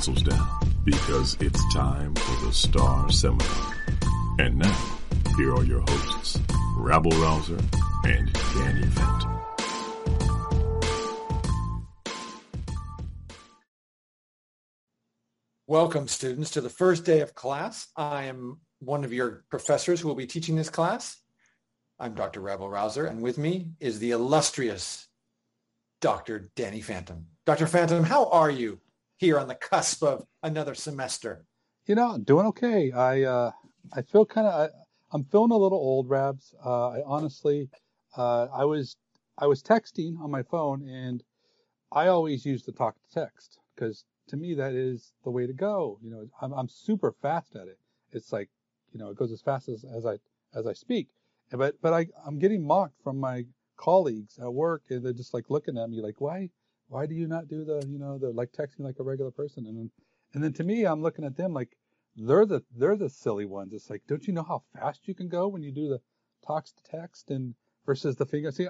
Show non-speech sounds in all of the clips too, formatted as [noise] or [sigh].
Pencils down because it's time for the Star Seminar. And now, here are your hosts, Rabble Rouser and Danny Fenton. Welcome, students, to the first day of class. I am one of your professors who will be teaching this class. I'm Dr. Rebel Rouser, and with me is the illustrious Dr. Danny Phantom. Dr. Phantom, how are you here on the cusp of another semester? You know, doing okay. I uh, I feel kind of I'm feeling a little old, Rabs. Uh, I honestly, uh, I was I was texting on my phone, and I always use the talk to text because to me that is the way to go. You know, I'm I'm super fast at it. It's like you know, it goes as fast as, as I as I speak. But but I I'm getting mocked from my colleagues at work, and they're just like looking at me like, why why do you not do the you know the like texting like a regular person? And then and then to me, I'm looking at them like they're the they're the silly ones. It's like, don't you know how fast you can go when you do the talks to text and versus the finger? See,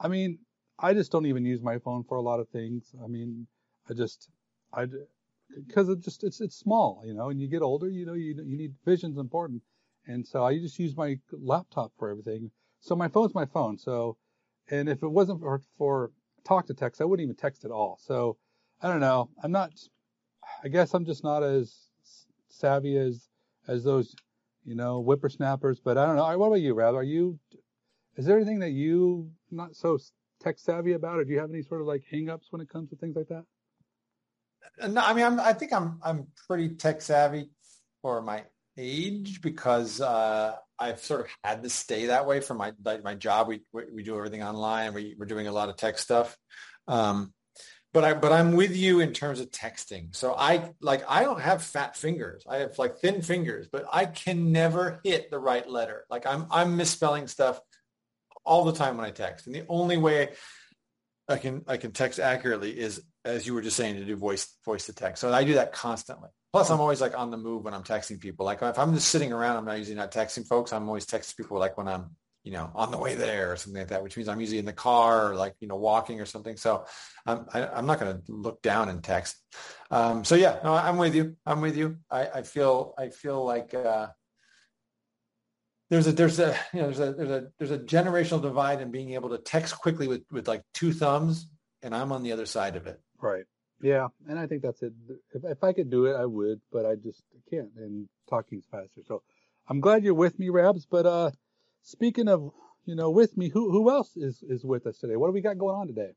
I, mean, I just don't even use my phone for a lot of things. I mean, I just I because it just it's it's small, you know. And you get older, you know, you you need vision's important, and so I just use my laptop for everything. So my phone's my phone. So, and if it wasn't for for talk to text, I wouldn't even text at all. So I don't know. I'm not. I guess I'm just not as savvy as as those, you know, whippersnappers. But I don't know. What about you, Rab? Are you? Is there anything that you not so tech savvy about, or do you have any sort of like hangups when it comes to things like that? Uh, no, I mean, I'm, I think I'm I'm pretty tech savvy for my age because uh, I've sort of had to stay that way for my like my job. We we do everything online. We we're doing a lot of tech stuff. Um, but I but I'm with you in terms of texting. So I like I don't have fat fingers. I have like thin fingers, but I can never hit the right letter. Like I'm I'm misspelling stuff all the time when I text. And the only way I can I can text accurately is as you were just saying to do voice voice to text. So I do that constantly. Plus, I'm always like on the move when I'm texting people. Like if I'm just sitting around, I'm not usually not texting folks. I'm always texting people like when I'm, you know, on the way there or something like that, which means I'm usually in the car or like, you know, walking or something. So I'm, I, am i am not going to look down and text. Um, so yeah, no, I'm with you. I'm with you. I, I feel, I feel like, uh, there's a there's a you know there's a there's a there's a generational divide in being able to text quickly with with like two thumbs and I'm on the other side of it. Right. Yeah, and I think that's it. If, if I could do it, I would, but I just can't. And talking's faster. So I'm glad you're with me, Rabs. But uh, speaking of, you know, with me, who who else is is with us today? What do we got going on today?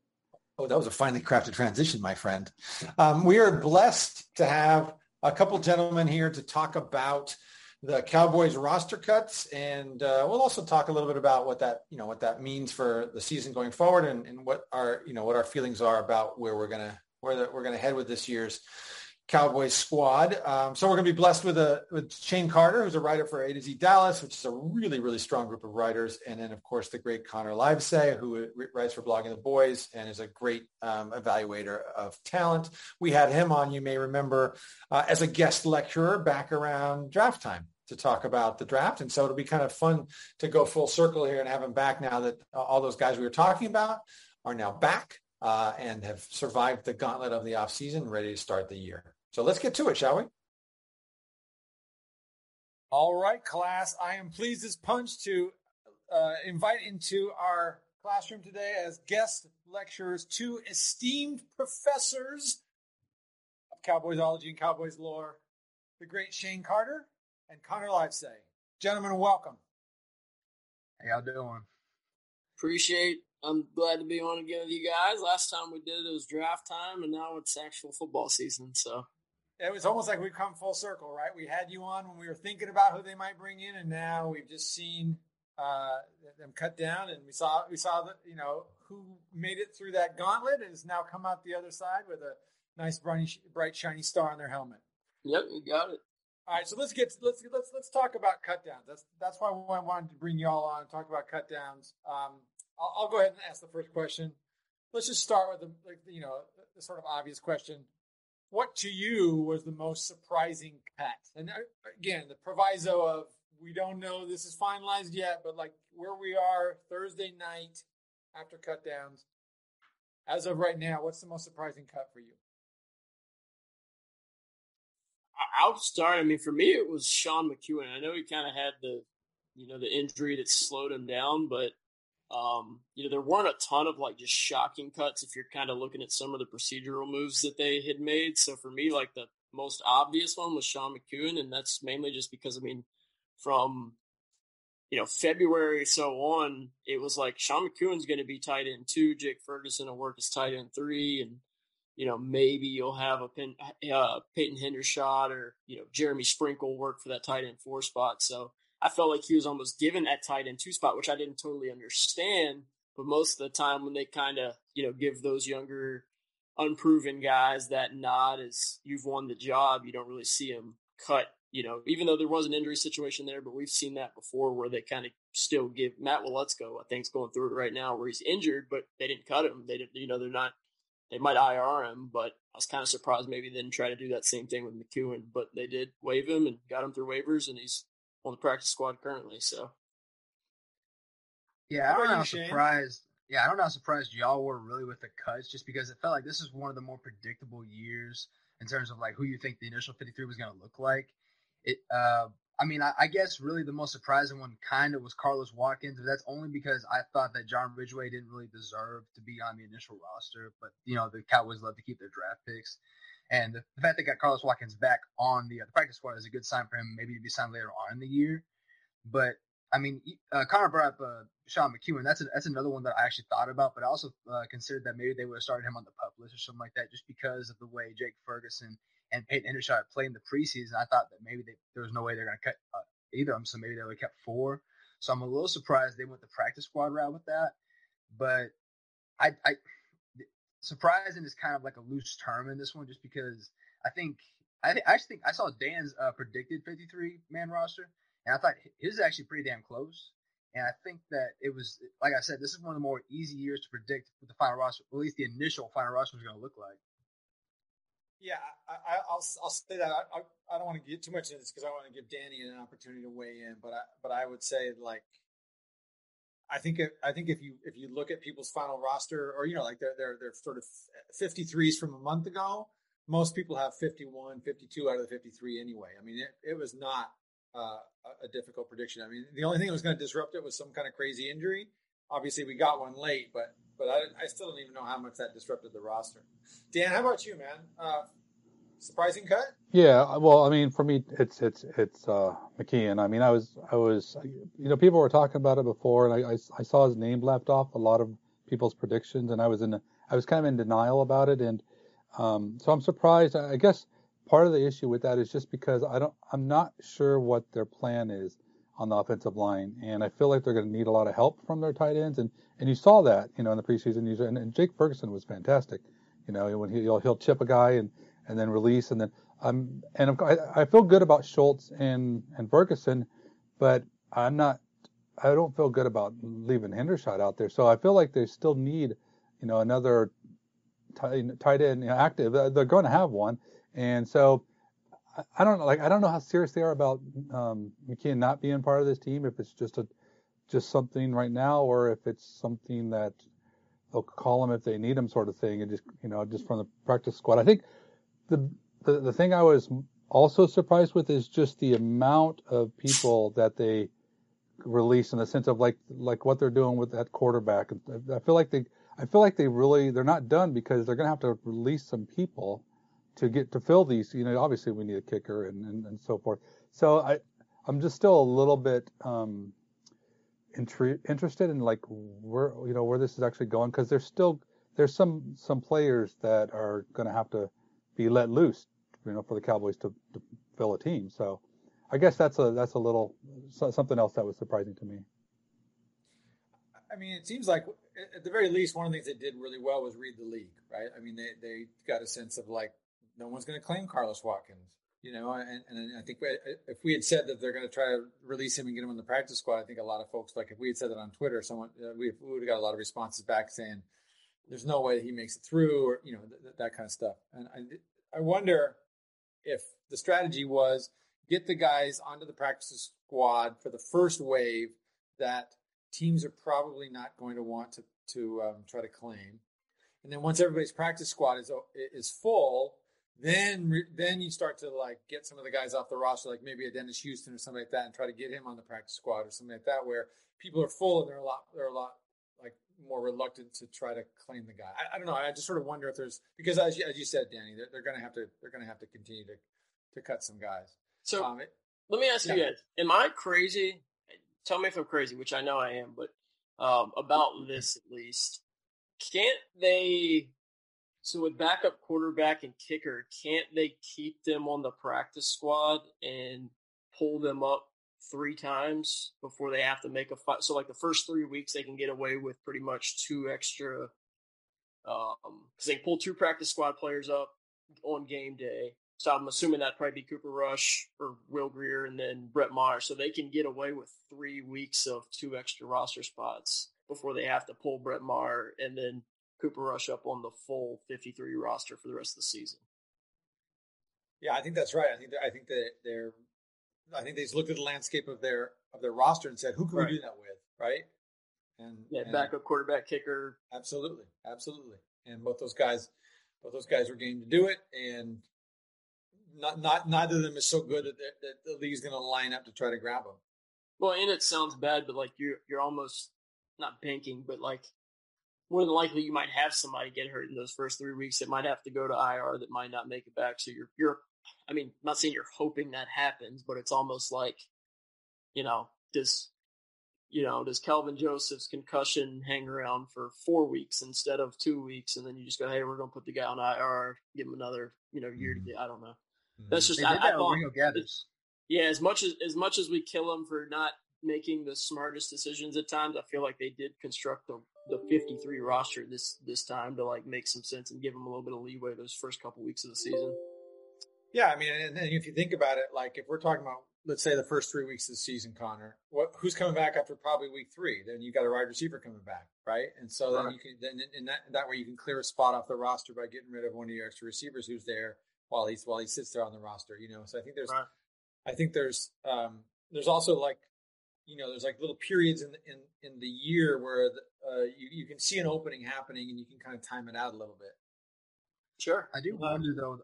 Oh, that was a finely crafted transition, my friend. Um, we are blessed to have a couple gentlemen here to talk about the Cowboys roster cuts, and uh, we'll also talk a little bit about what that you know what that means for the season going forward, and, and what our you know what our feelings are about where we're gonna where the, we're to head with this year's Cowboys squad. Um, so we're to be blessed with a with Shane Carter, who's a writer for A to Z Dallas, which is a really really strong group of writers, and then of course the great Connor Livesay, who writes for Blogging the Boys and is a great um, evaluator of talent. We had him on, you may remember, uh, as a guest lecturer back around draft time to talk about the draft, and so it'll be kind of fun to go full circle here and have him back now that all those guys we were talking about are now back uh, and have survived the gauntlet of the offseason, ready to start the year. So let's get to it, shall we? All right, class. I am pleased as punch to uh, invite into our classroom today as guest lecturers two esteemed professors of Cowboysology and Cowboys lore, the great Shane Carter and Connor Livesay. Gentlemen, welcome. How y'all doing? Appreciate. I'm glad to be on again with you guys. Last time we did it was draft time, and now it's actual football season. So it was almost like we've come full circle, right? We had you on when we were thinking about who they might bring in, and now we've just seen uh, them cut down, and we saw we saw that you know who made it through that gauntlet and has now come out the other side with a nice bright, bright shiny star on their helmet. Yep, you got it. All right, so let's get let's let's let's talk about cut downs. That's that's why I wanted to bring you all on and talk about cut downs. Um, I'll, I'll, go ahead and ask the first question. Let's just start with the like, you know the sort of obvious question. What to you was the most surprising cut? And uh, again, the proviso of we don't know this is finalized yet, but like where we are Thursday night after cut downs, as of right now, what's the most surprising cut for you? I'll start. I mean, for me, it was Sean McKeon. I know he kind of had the, you know, the injury that slowed him down, but um, you know, there weren't a ton of like just shocking cuts if you're kind of looking at some of the procedural moves that they had made. So for me, like the most obvious one was Sean McKeon, and that's mainly just because I mean, from you know February so on, it was like Sean McKeon's going to be tight end two, Jake Ferguson will work as tight end three, and you know maybe you'll have a Pin, uh, Peyton Hendershot or you know Jeremy Sprinkle work for that tight end four spot. So I felt like he was almost given that tight end two spot, which I didn't totally understand. But most of the time, when they kind of you know give those younger, unproven guys that nod as you've won the job, you don't really see them cut. You know, even though there was an injury situation there, but we've seen that before where they kind of still give Matt Waletzko, I think's going through it right now, where he's injured, but they didn't cut him. They didn't, you know, they're not. They might IR him, but I was kind of surprised maybe they didn't try to do that same thing with McKeon, but they did waive him and got him through waivers, and he's on the practice squad currently. So, yeah, I don't know how surprised. Yeah, I don't know how surprised y'all were really with the cuts, just because it felt like this is one of the more predictable years in terms of like who you think the initial 53 was going to look like. It, uh, I mean, I, I, guess really the most surprising one kind of was Carlos Watkins, but that's only because I thought that John Ridgeway didn't really deserve to be on the initial roster. But you know, the Cowboys love to keep their draft picks. And the, the fact they got Carlos Watkins back on the, uh, the practice squad is a good sign for him, maybe to be signed later on in the year. But I mean, uh, Connor brought up uh, Sean McKeon. That's a, that's another one that I actually thought about, but I also uh, considered that maybe they would have started him on the pup list or something like that, just because of the way Jake Ferguson and Peyton Hendershot played in the preseason. I thought that maybe they, there was no way they're going to cut uh, either of them, so maybe they would have kept four. So I'm a little surprised they went the practice squad route with that. But I, I surprising is kind of like a loose term in this one, just because I think I, th- I actually think I saw Dan's uh, predicted 53 man roster, and I thought his is actually pretty damn close. And I think that it was, like I said, this is one of the more easy years to predict what the final roster, at least the initial final roster is going to look like. Yeah, I, will I'll say that I, I don't want to get too much into this because I want to give Danny an opportunity to weigh in, but I but I would say like I think if, I think if you if you look at people's final roster or you know like they're they're they're sort of 53s from a month ago, most people have 51, 52 out of the 53 anyway. I mean, it, it was not uh, a difficult prediction. I mean, the only thing that was going to disrupt it was some kind of crazy injury. Obviously, we got one late, but but I, I still don't even know how much that disrupted the roster. Dan, how about you, man? Uh, surprising cut? Yeah, well, I mean, for me, it's it's it's uh, McKeon. I mean, I was I was you know people were talking about it before, and I, I, I saw his name left off a lot of people's predictions, and I was in I was kind of in denial about it, and um, so I'm surprised. I guess part of the issue with that is just because I don't I'm not sure what their plan is on the offensive line, and I feel like they're going to need a lot of help from their tight ends, and and you saw that you know in the preseason, and, and Jake Ferguson was fantastic. You know, when he, he'll, he'll chip a guy and and then release, and then um, and I, I feel good about Schultz and and Ferguson, but I'm not. I don't feel good about leaving Hendershot out there. So I feel like they still need, you know, another tight, tight end active. They're going to have one, and so I don't know. Like I don't know how serious they are about um, McKeon not being part of this team. If it's just a just something right now, or if it's something that they'll call him if they need him, sort of thing, and just you know just from the practice squad. I think the, the the thing I was also surprised with is just the amount of people that they release in the sense of like like what they're doing with that quarterback. I feel like they I feel like they really they're not done because they're gonna have to release some people to get to fill these. You know, obviously we need a kicker and and, and so forth. So I I'm just still a little bit um, intri- interested in like where you know where this is actually going because there's still there's some some players that are going to have to be let loose, you know, for the Cowboys to, to fill a team. So I guess that's a that's a little something else that was surprising to me. I mean, it seems like at the very least, one of the things they did really well was read the league, right? I mean, they, they got a sense of like, no one's going to claim Carlos Watkins, you know, and, and I think if we had said that they're going to try to release him and get him on the practice squad, I think a lot of folks, like if we had said that on Twitter, someone, uh, we, we would have got a lot of responses back saying, there's no way he makes it through or, you know, th- that kind of stuff. And I, I wonder if the strategy was get the guys onto the practice squad for the first wave that teams are probably not going to want to to um, try to claim. And then once everybody's practice squad is is full, then then you start to like get some of the guys off the roster, like maybe a Dennis Houston or something like that, and try to get him on the practice squad or something like that, where people are full and they're a lot they're a lot like more reluctant to try to claim the guy. I, I don't know. I just sort of wonder if there's because as you, as you said, Danny, they're, they're going to have to they're going to have to continue to to cut some guys. So um, it, let me ask yeah. you guys: Am I crazy? Tell me if I'm crazy, which I know I am, but um, about this at least. Can't they? So with backup quarterback and kicker, can't they keep them on the practice squad and pull them up three times before they have to make a fight? So like the first three weeks, they can get away with pretty much two extra. Um, because they pull two practice squad players up on game day, so I'm assuming that'd probably be Cooper Rush or Will Grier and then Brett Maher. So they can get away with three weeks of two extra roster spots before they have to pull Brett Maher and then Cooper Rush up on the full 53 roster for the rest of the season. Yeah, I think that's right. I think I think that they're I think they just looked at the landscape of their of their roster and said, who can right. we do that with, right? And yeah, and backup quarterback, kicker. Absolutely, absolutely. And both those guys, both those guys were game to do it, and not not neither of them is so good that, that the league's going to line up to try to grab them. Well, and it sounds bad, but like you're you're almost not banking, but like more than likely you might have somebody get hurt in those first three weeks that might have to go to IR that might not make it back. So you're you're I mean, I'm not saying you're hoping that happens, but it's almost like, you know, does you know, does Kelvin Joseph's concussion hang around for four weeks instead of two weeks, and then you just go, hey, we're gonna put the guy on IR, give him another, you know, year to mm-hmm. get. I don't know. That's just I, I thought, yeah. As much as as much as we kill him for not making the smartest decisions at times, I feel like they did construct the the 53 roster this this time to like make some sense and give him a little bit of leeway those first couple weeks of the season. Yeah, I mean, and then if you think about it, like if we're talking about let's say the first three weeks of the season, Connor, what who's coming back after probably week three? Then you got a wide receiver coming back, right? And so then you can then in that that way you can clear a spot off the roster by getting rid of one of your extra receivers who's there while he's while he sits there on the roster. You know, so I think there's, right. I think there's, um, there's also like, you know, there's like little periods in the, in in the year where the, uh, you you can see an opening happening and you can kind of time it out a little bit. Sure, I do wonder though.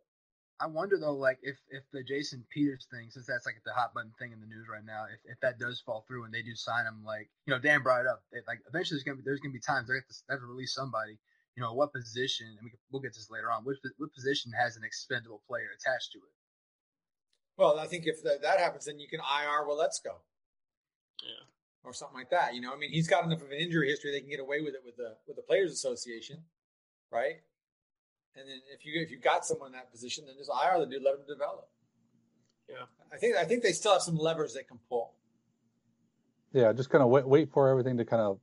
I wonder though, like if if the Jason Peters thing, since that's like the hot button thing in the news right now, if, if that does fall through and they do sign him, like you know, Dan brought it up, it, like eventually there's gonna be there's gonna be times they have to, they have to release somebody you know, what position, and we, we'll get this later on, what, what position has an expendable player attached to it? Well, I think if that, that happens, then you can IR, well, let's go. Yeah. Or something like that. You know, I mean, he's got enough of an injury history, they can get away with it with the, with the Players Association, right? And then if you if you got someone in that position, then just IR the dude, let him develop. Yeah, I think I think they still have some levers they can pull. Yeah, just kind of wait wait for everything to kind of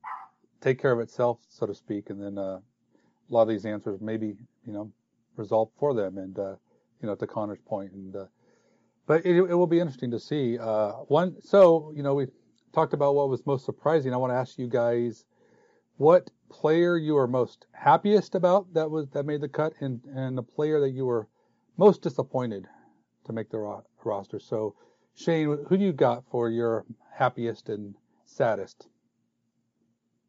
take care of itself, so to speak, and then uh, a lot of these answers maybe you know resolved for them and uh, you know to Connor's point and uh, but it, it, will be interesting to see uh, one so you know we talked about what was most surprising I want to ask you guys what player you are most happiest about that was that made the cut and and the player that you were most disappointed to make the ro- roster so Shane who do you got for your happiest and saddest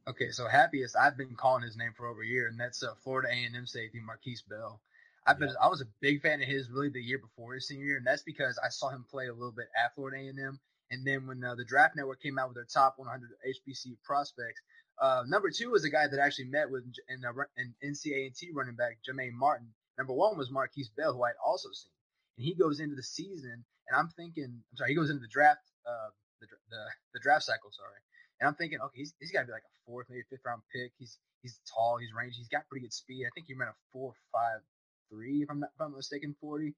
Okay, so happiest I've been calling his name for over a year, and that's uh, Florida A&M safety Markquese Bell. I've been yeah. I was a big fan of his really the year before his senior year, and that's because I saw him play a little bit at Florida A&M. And then when uh, the Draft Network came out with their top 100 HBCU prospects, uh, number two was a guy that I actually met with in, uh, in NCAA running back Jermaine Martin, Number one was Markquese Bell, who I'd also seen, and he goes into the season, and I'm thinking, I'm sorry, he goes into the draft, uh, the the, the draft cycle, sorry, and I'm thinking, okay, he's, he's got to be like a fourth, maybe fifth round pick. He's he's tall, he's rangy, he's got pretty good speed. I think he ran a four five three, if I'm not if I'm mistaken, forty.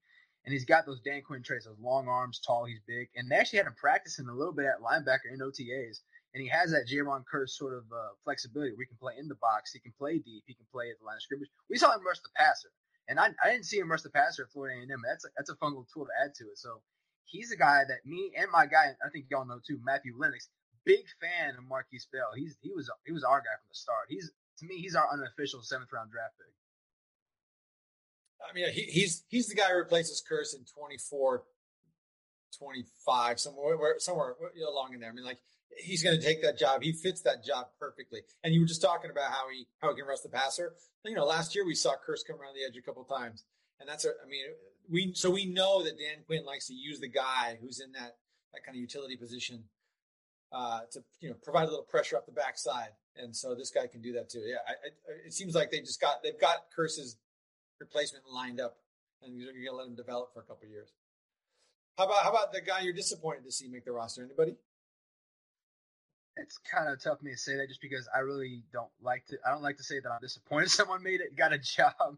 And he's got those Dan Quinn traits, those long arms, tall, he's big. And they actually had him practicing a little bit at linebacker in OTAs. And he has that Jayron Kearse sort of uh, flexibility where he can play in the box, he can play deep, he can play at the line of scrimmage. We saw him rush the passer, and I, I didn't see him rush the passer at Florida A&M. That's a, that's a fun little tool to add to it. So he's a guy that me and my guy, I think y'all know too, Matthew Lennox, big fan of Markquese Bell. He's he was he was our guy from the start. He's to me, he's our unofficial seventh round draft pick. I mean, he, he's he's the guy who replaces Kearse in 24, 25, somewhere somewhere along in there. I mean, like he's going to take that job. He fits that job perfectly. And you were just talking about how he how he can rush the passer. You know, last year we saw Kearse come around the edge a couple times, and that's a, I mean, we so we know that Dan Quinn likes to use the guy who's in that that kind of utility position uh, to you know provide a little pressure up the backside. And so this guy can do that too. Yeah, I, I, it seems like they just got they've got Kearse's replacement lined up, and you're going to let him develop for a couple years. How about how about the guy you're disappointed to see make the roster? Anybody? It's kind of tough for me to say that just because I really don't like to. I don't like to say that I'm disappointed [laughs] someone made it, got a job.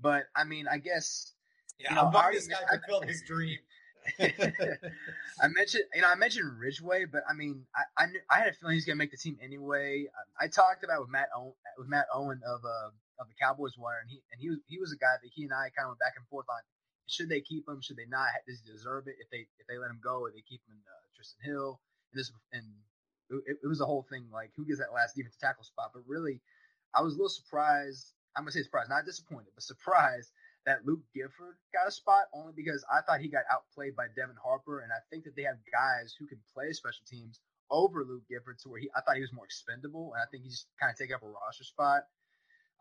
But I mean, I guess. Yeah, you know, I'm this guy fulfilled his dream. [laughs] I mentioned, you know, I mentioned Ridgeway, but I mean, I I, knew, I had a feeling he's gonna make the team anyway. I, I talked about with Matt Owen, with Matt Owen of uh of the Cowboys wire, and he and he was he was a guy that he and I kind of went back and forth on. Should they keep him? Should they not? Does he deserve it? If they if they let him go, or they keep him in uh, Trysten Hill? And this and it, it was a whole thing like who gets that last defensive tackle spot. But really, I was a little surprised. I'm gonna say surprised, not disappointed, but surprised that Luke Gifford got a spot only because I thought he got outplayed by Devin Harper, and I think that they have guys who can play special teams over Luke Gifford to where he I thought he was more expendable, and I think he's kind of taking up a roster spot.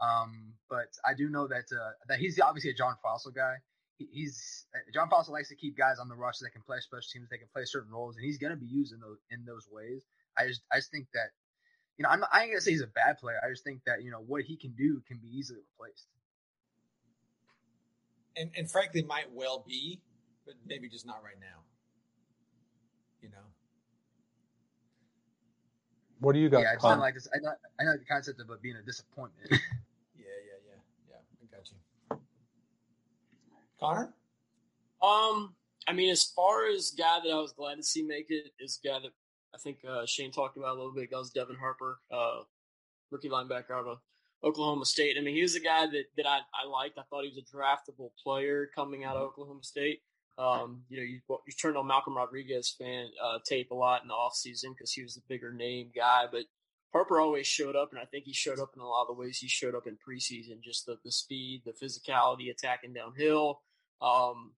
Um, but I do know that uh, that he's obviously a John Fassel guy. He, he's uh, John Fassel likes to keep guys on the roster that can play special teams, they can play certain roles, and he's going to be used in those in those ways. I just I just think that you know I'm not, I ain't gonna say he's a bad player. I just think that you know what he can do can be easily replaced. And and frankly, might well be, but maybe just not right now. You know. What do you got? Yeah, it's not like this. I know, I know the concept of it being a disappointment. [laughs] Connor? Um, I mean, as far as guy that I was glad to see make it is guy that I think uh, Shane talked about a little bit. That was Devin Harper, uh, rookie linebacker out of Oklahoma State. I mean, he was a guy that, that I, I liked. I thought he was a draftable player coming out of mm-hmm. Oklahoma State. Um, you know, you, you turned on Malcolm Rodriguez fan uh, tape a lot in the offseason because he was the bigger name guy, but Harper always showed up, and I think he showed up in a lot of the ways he showed up in preseason. Just the, the speed, the physicality, attacking downhill. Um,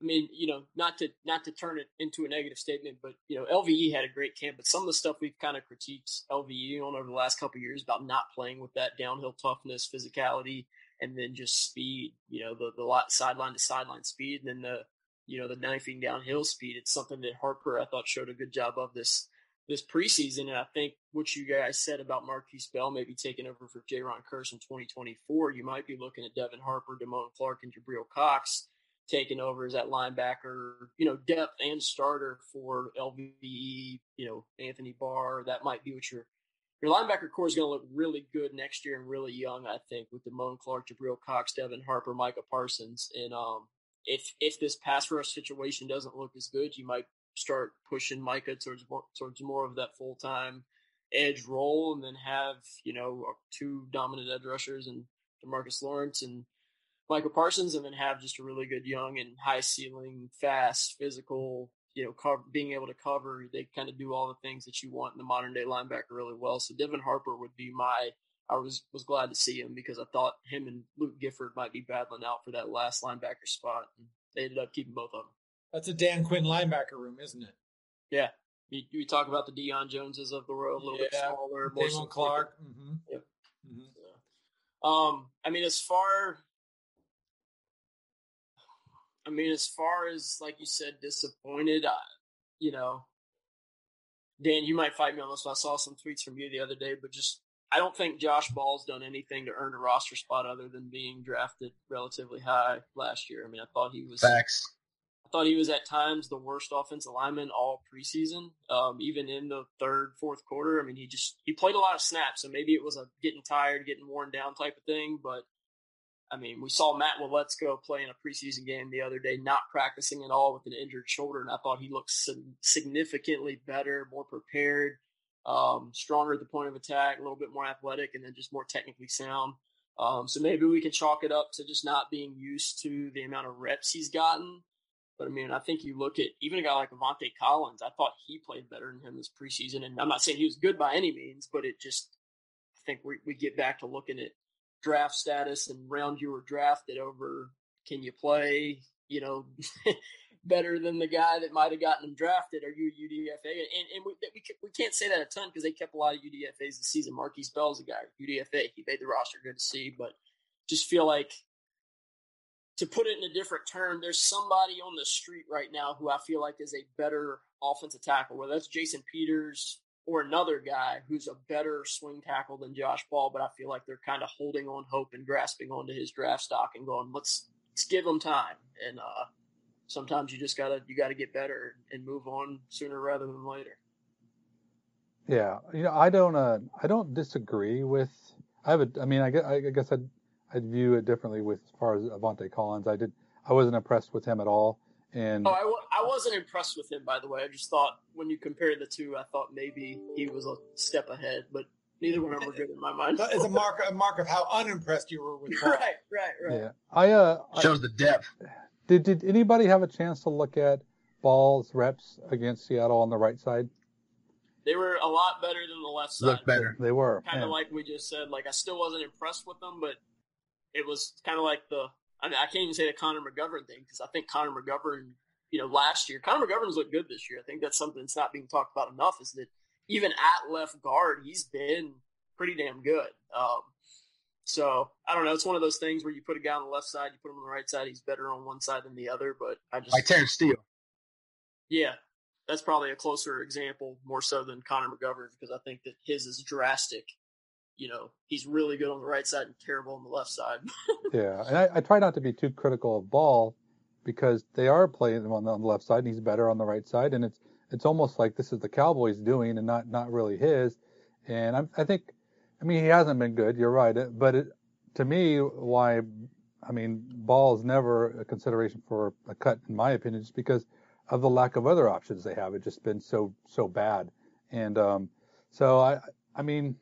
I mean, you know, not to not to turn it into a negative statement, but you know, LVE had a great camp. But some of the stuff we've kind of critiqued LVE on over the last couple years about not playing with that downhill toughness, physicality, and then just speed. You know, the the sideline to sideline speed, and then the you know the knifing downhill speed. It's something that Harper I thought showed a good job of this this preseason. And I think what you guys said about Markquese Bell maybe taking over for Jayron Kearse in 2024, you might be looking at Devin Harper, Damone Clark, and Jabril Cox taking over as that linebacker, you know, depth and starter for LVE, you know, Anthony Barr. That might be what your your linebacker core is going to look really good next year and really young, I think, with Damone Clark, Jabril Cox, Devin Harper, Micah Parsons. And um, if if this pass rush situation doesn't look as good, you might start pushing Micah towards more, towards more of that full time edge role, and then have you know uh, two dominant edge rushers and Demarcus Lawrence and Michael Parsons, and then have just a really good young and high ceiling, fast, physical, you know, cover, being able to cover. They kind of do all the things that you want in the modern day linebacker really well. So Devin Harper would be my. I was was glad to see him because I thought him and Luke Gifford might be battling out for that last linebacker spot, and they ended up keeping both of them. That's a Dan Quinn linebacker room, isn't it? Yeah. We, we talk about the Deion Joneses of the world, a little yeah. bit smaller, more Damone Clark. Mm-hmm. Yep. Mm-hmm. Yeah. Um, I mean, as far I mean, as far as like you said, disappointed. I, you know, Dan, you might fight me on this. I saw some tweets from you the other day, but just I don't think Josh Ball's done anything to earn a roster spot other than being drafted relatively high last year. I mean, I thought he was facts. I thought he was at times the worst offensive lineman all preseason, um, even in the third, fourth quarter. I mean, he just he played a lot of snaps, so maybe it was a getting tired, getting worn down type of thing. But I mean, we saw Matt Waletzko play in a preseason game the other day, not practicing at all with an injured shoulder, and I thought he looked significantly better, more prepared, um, stronger at the point of attack, a little bit more athletic, and then just more technically sound. Um, so maybe we can chalk it up to just not being used to the amount of reps he's gotten but I mean, I think you look at even a guy like Avante Collins. I thought he played better than him this preseason, and I'm not saying he was good by any means, but it just I think we we get back to looking at draft status and round you were drafted over can you play, you know, [laughs] better than the guy that might have gotten him drafted? Are you UDFA? And, and we, we, we can't say that a ton because they kept a lot of UDFAs this season. Markquese Bell's a guy, UDFA. He made the roster. Good to see. But just feel like to put it in a different term, there's somebody on the street right now who I feel like is a better offensive tackle, whether that's Jason Peters or another guy who's a better swing tackle than Josh Ball, but I feel like they're kind of holding on hope and grasping onto his draft stock and going, let's let's give him time. And uh, sometimes you just gotta you gotta get better and move on sooner rather than later. Yeah, you know, I don't uh, I don't disagree with. I have a. I mean, I guess I guess I'd I'd view it differently with as far as Avante Collins. I did I wasn't impressed with him at all. And oh, I w- I wasn't impressed with him by the way. I just thought when you compare the two, I thought maybe he was a step ahead, but neither one of them were good in my mind. it's a mark a mark of how unimpressed you were with. [laughs] Paul. right, right, right. Yeah, I uh shows the depth. Did did anybody have a chance to look at Ball's reps against Seattle on the right side? They were a lot better than the left side. Look better. They were kind of like we just said. Like I still wasn't impressed with them, but it was kind of like the I, mean, I can't even say the Connor McGovern thing because I think Connor McGovern, you know, last year Connor McGovern's looked good this year. I think that's something that's not being talked about enough. Is that even at left guard, he's been pretty damn good. Um, so I don't know. It's one of those things where you put a guy on the left side, you put him on the right side. He's better on one side than the other. But I just like Terence Steele. Yeah, that's probably a closer example, more so than Connor McGovern, because I think that his is drastic you know, he's really good on the right side and terrible on the left side. [laughs] yeah, and I, I, try not to be too critical of Ball because they are playing him on the, on the left side and he's better on the right side, and it's it's almost like this is the Cowboys doing and not not really his. And I'm, I think, I mean, he hasn't been good. You're right, but it, to me, why, I mean, Ball is never a consideration for a cut, in my opinion, just because of the lack of other options they have. It's just been so so bad, and um, so I, I mean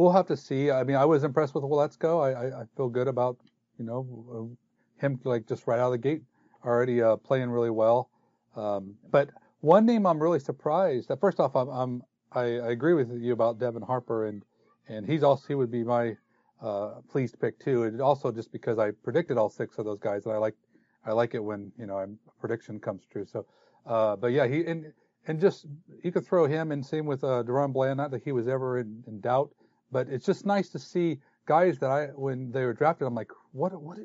we'll have to see. I mean, I was impressed with Waletzko. I, I, I feel good about, you know, uh, him like just right out of the gate already uh, playing really well. Um, but one name I'm really surprised. That first off, I'm, I'm I, I, agree with you about Devin Harper, and and he's also he would be my uh, pleased pick too. And also just because I predicted all six of those guys, and I like I like it when you know a prediction comes true. So, uh, but yeah, he and and just you could throw him and same with uh, DaRon Bland. Not that he was ever in, in doubt, but it's just nice to see guys that I, when they were drafted, I'm like, what, what,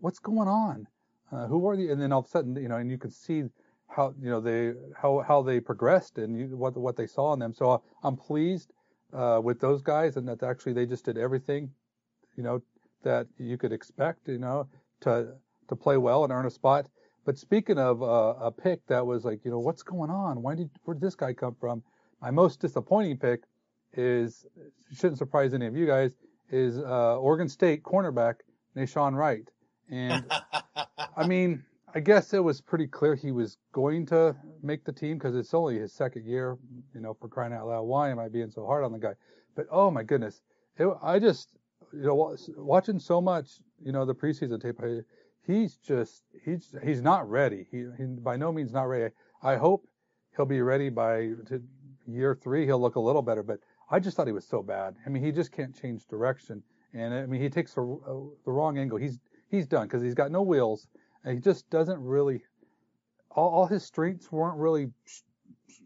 what's going on? Uh, who are the? And then all of a sudden, you know, and you can see how, you know, they, how, how they progressed and you, what, what they saw in them. So uh, I'm pleased uh, with those guys and that actually they just did everything, you know, that you could expect, you know, to, to play well and earn a spot. But speaking of uh, a pick that was like, you know, what's going on? Why did, where did this guy come from? My most disappointing pick is shouldn't surprise any of you guys is uh, Oregon State cornerback Nahshon Wright, and I [laughs] mean I guess it was pretty clear he was going to make the team because it's only his second year, you know, for crying out loud. Why am I being so hard on the guy? But oh my goodness, it, I just you know watching so much, you know, the preseason tape. He's just he's he's not ready. He, he by no means not ready. I hope he'll be ready by year three. He'll look a little better, but I just thought he was so bad. I mean, he just can't change direction, and I mean, he takes a, a, the wrong angle. He's he's done because he's got no wheels, and he just doesn't really. All, all his strengths weren't really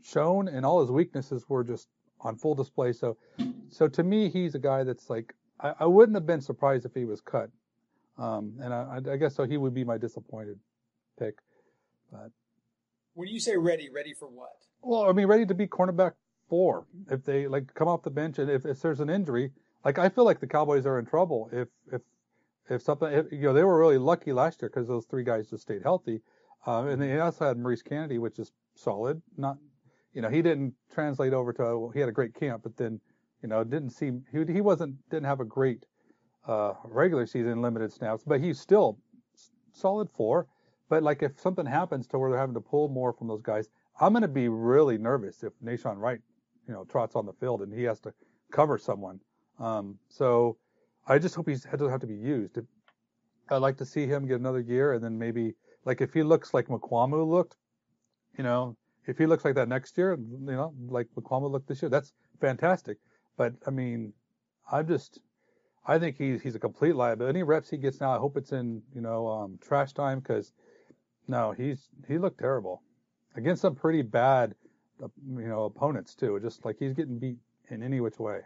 shown, and all his weaknesses were just on full display. So, so to me, he's a guy that's like I, I wouldn't have been surprised if he was cut, um, and I, I guess so. He would be my disappointed pick. But when you say ready, ready for what? Well, I mean, ready to be cornerback four. If they like come off the bench and if, if there's an injury, like I feel like the Cowboys are in trouble if if if something if, you know they were really lucky last year because those three guys just stayed healthy, um, and they also had Maurice Canady, which is solid. Not you know he didn't translate over to well, he had a great camp, but then you know didn't seem he he wasn't didn't have a great uh, regular season limited snaps, but he's still solid four. But like if something happens to where they're having to pull more from those guys, I'm going to be really nervous if Nahshon Wright, you know, trots on the field and he has to cover someone. Um, so I just hope he doesn't have to be used. I'd like to see him get another year and then maybe like if he looks like Mukuamu looked, you know, if he looks like that next year, you know, like Mukuamu looked this year, that's fantastic. But I mean, I'm just I think he's he's a complete liability. Any reps he gets now, I hope it's in you know um, trash time because no, he's he looked terrible against some pretty bad you know opponents too. Just like he's getting beat in any which way.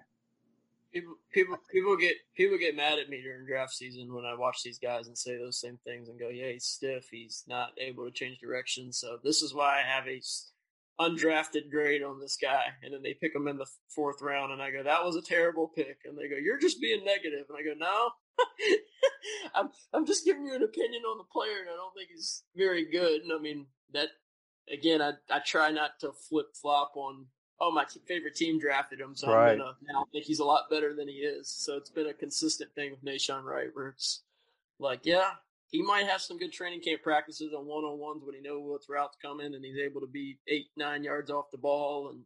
People people people get people get mad at me during draft season when I watch these guys and say those same things and go, yeah, he's stiff. He's not able to change direction. So this is why I have a undrafted grade on this guy, and then they pick him in the fourth round, and I go, that was a terrible pick, and they go, you're just being negative, and I go, no, [laughs] I'm I'm just giving you an opinion on the player, and I don't think he's very good. And I mean that again, I I try not to flip flop on. Oh, my favorite team drafted him, so right. I'm gonna now think he's a lot better than he is. So it's been a consistent thing with Nahshon Wright, where it's like, yeah, he might have some good training camp practices on one on ones when he knows what's routes coming and he's able to be eight nine yards off the ball and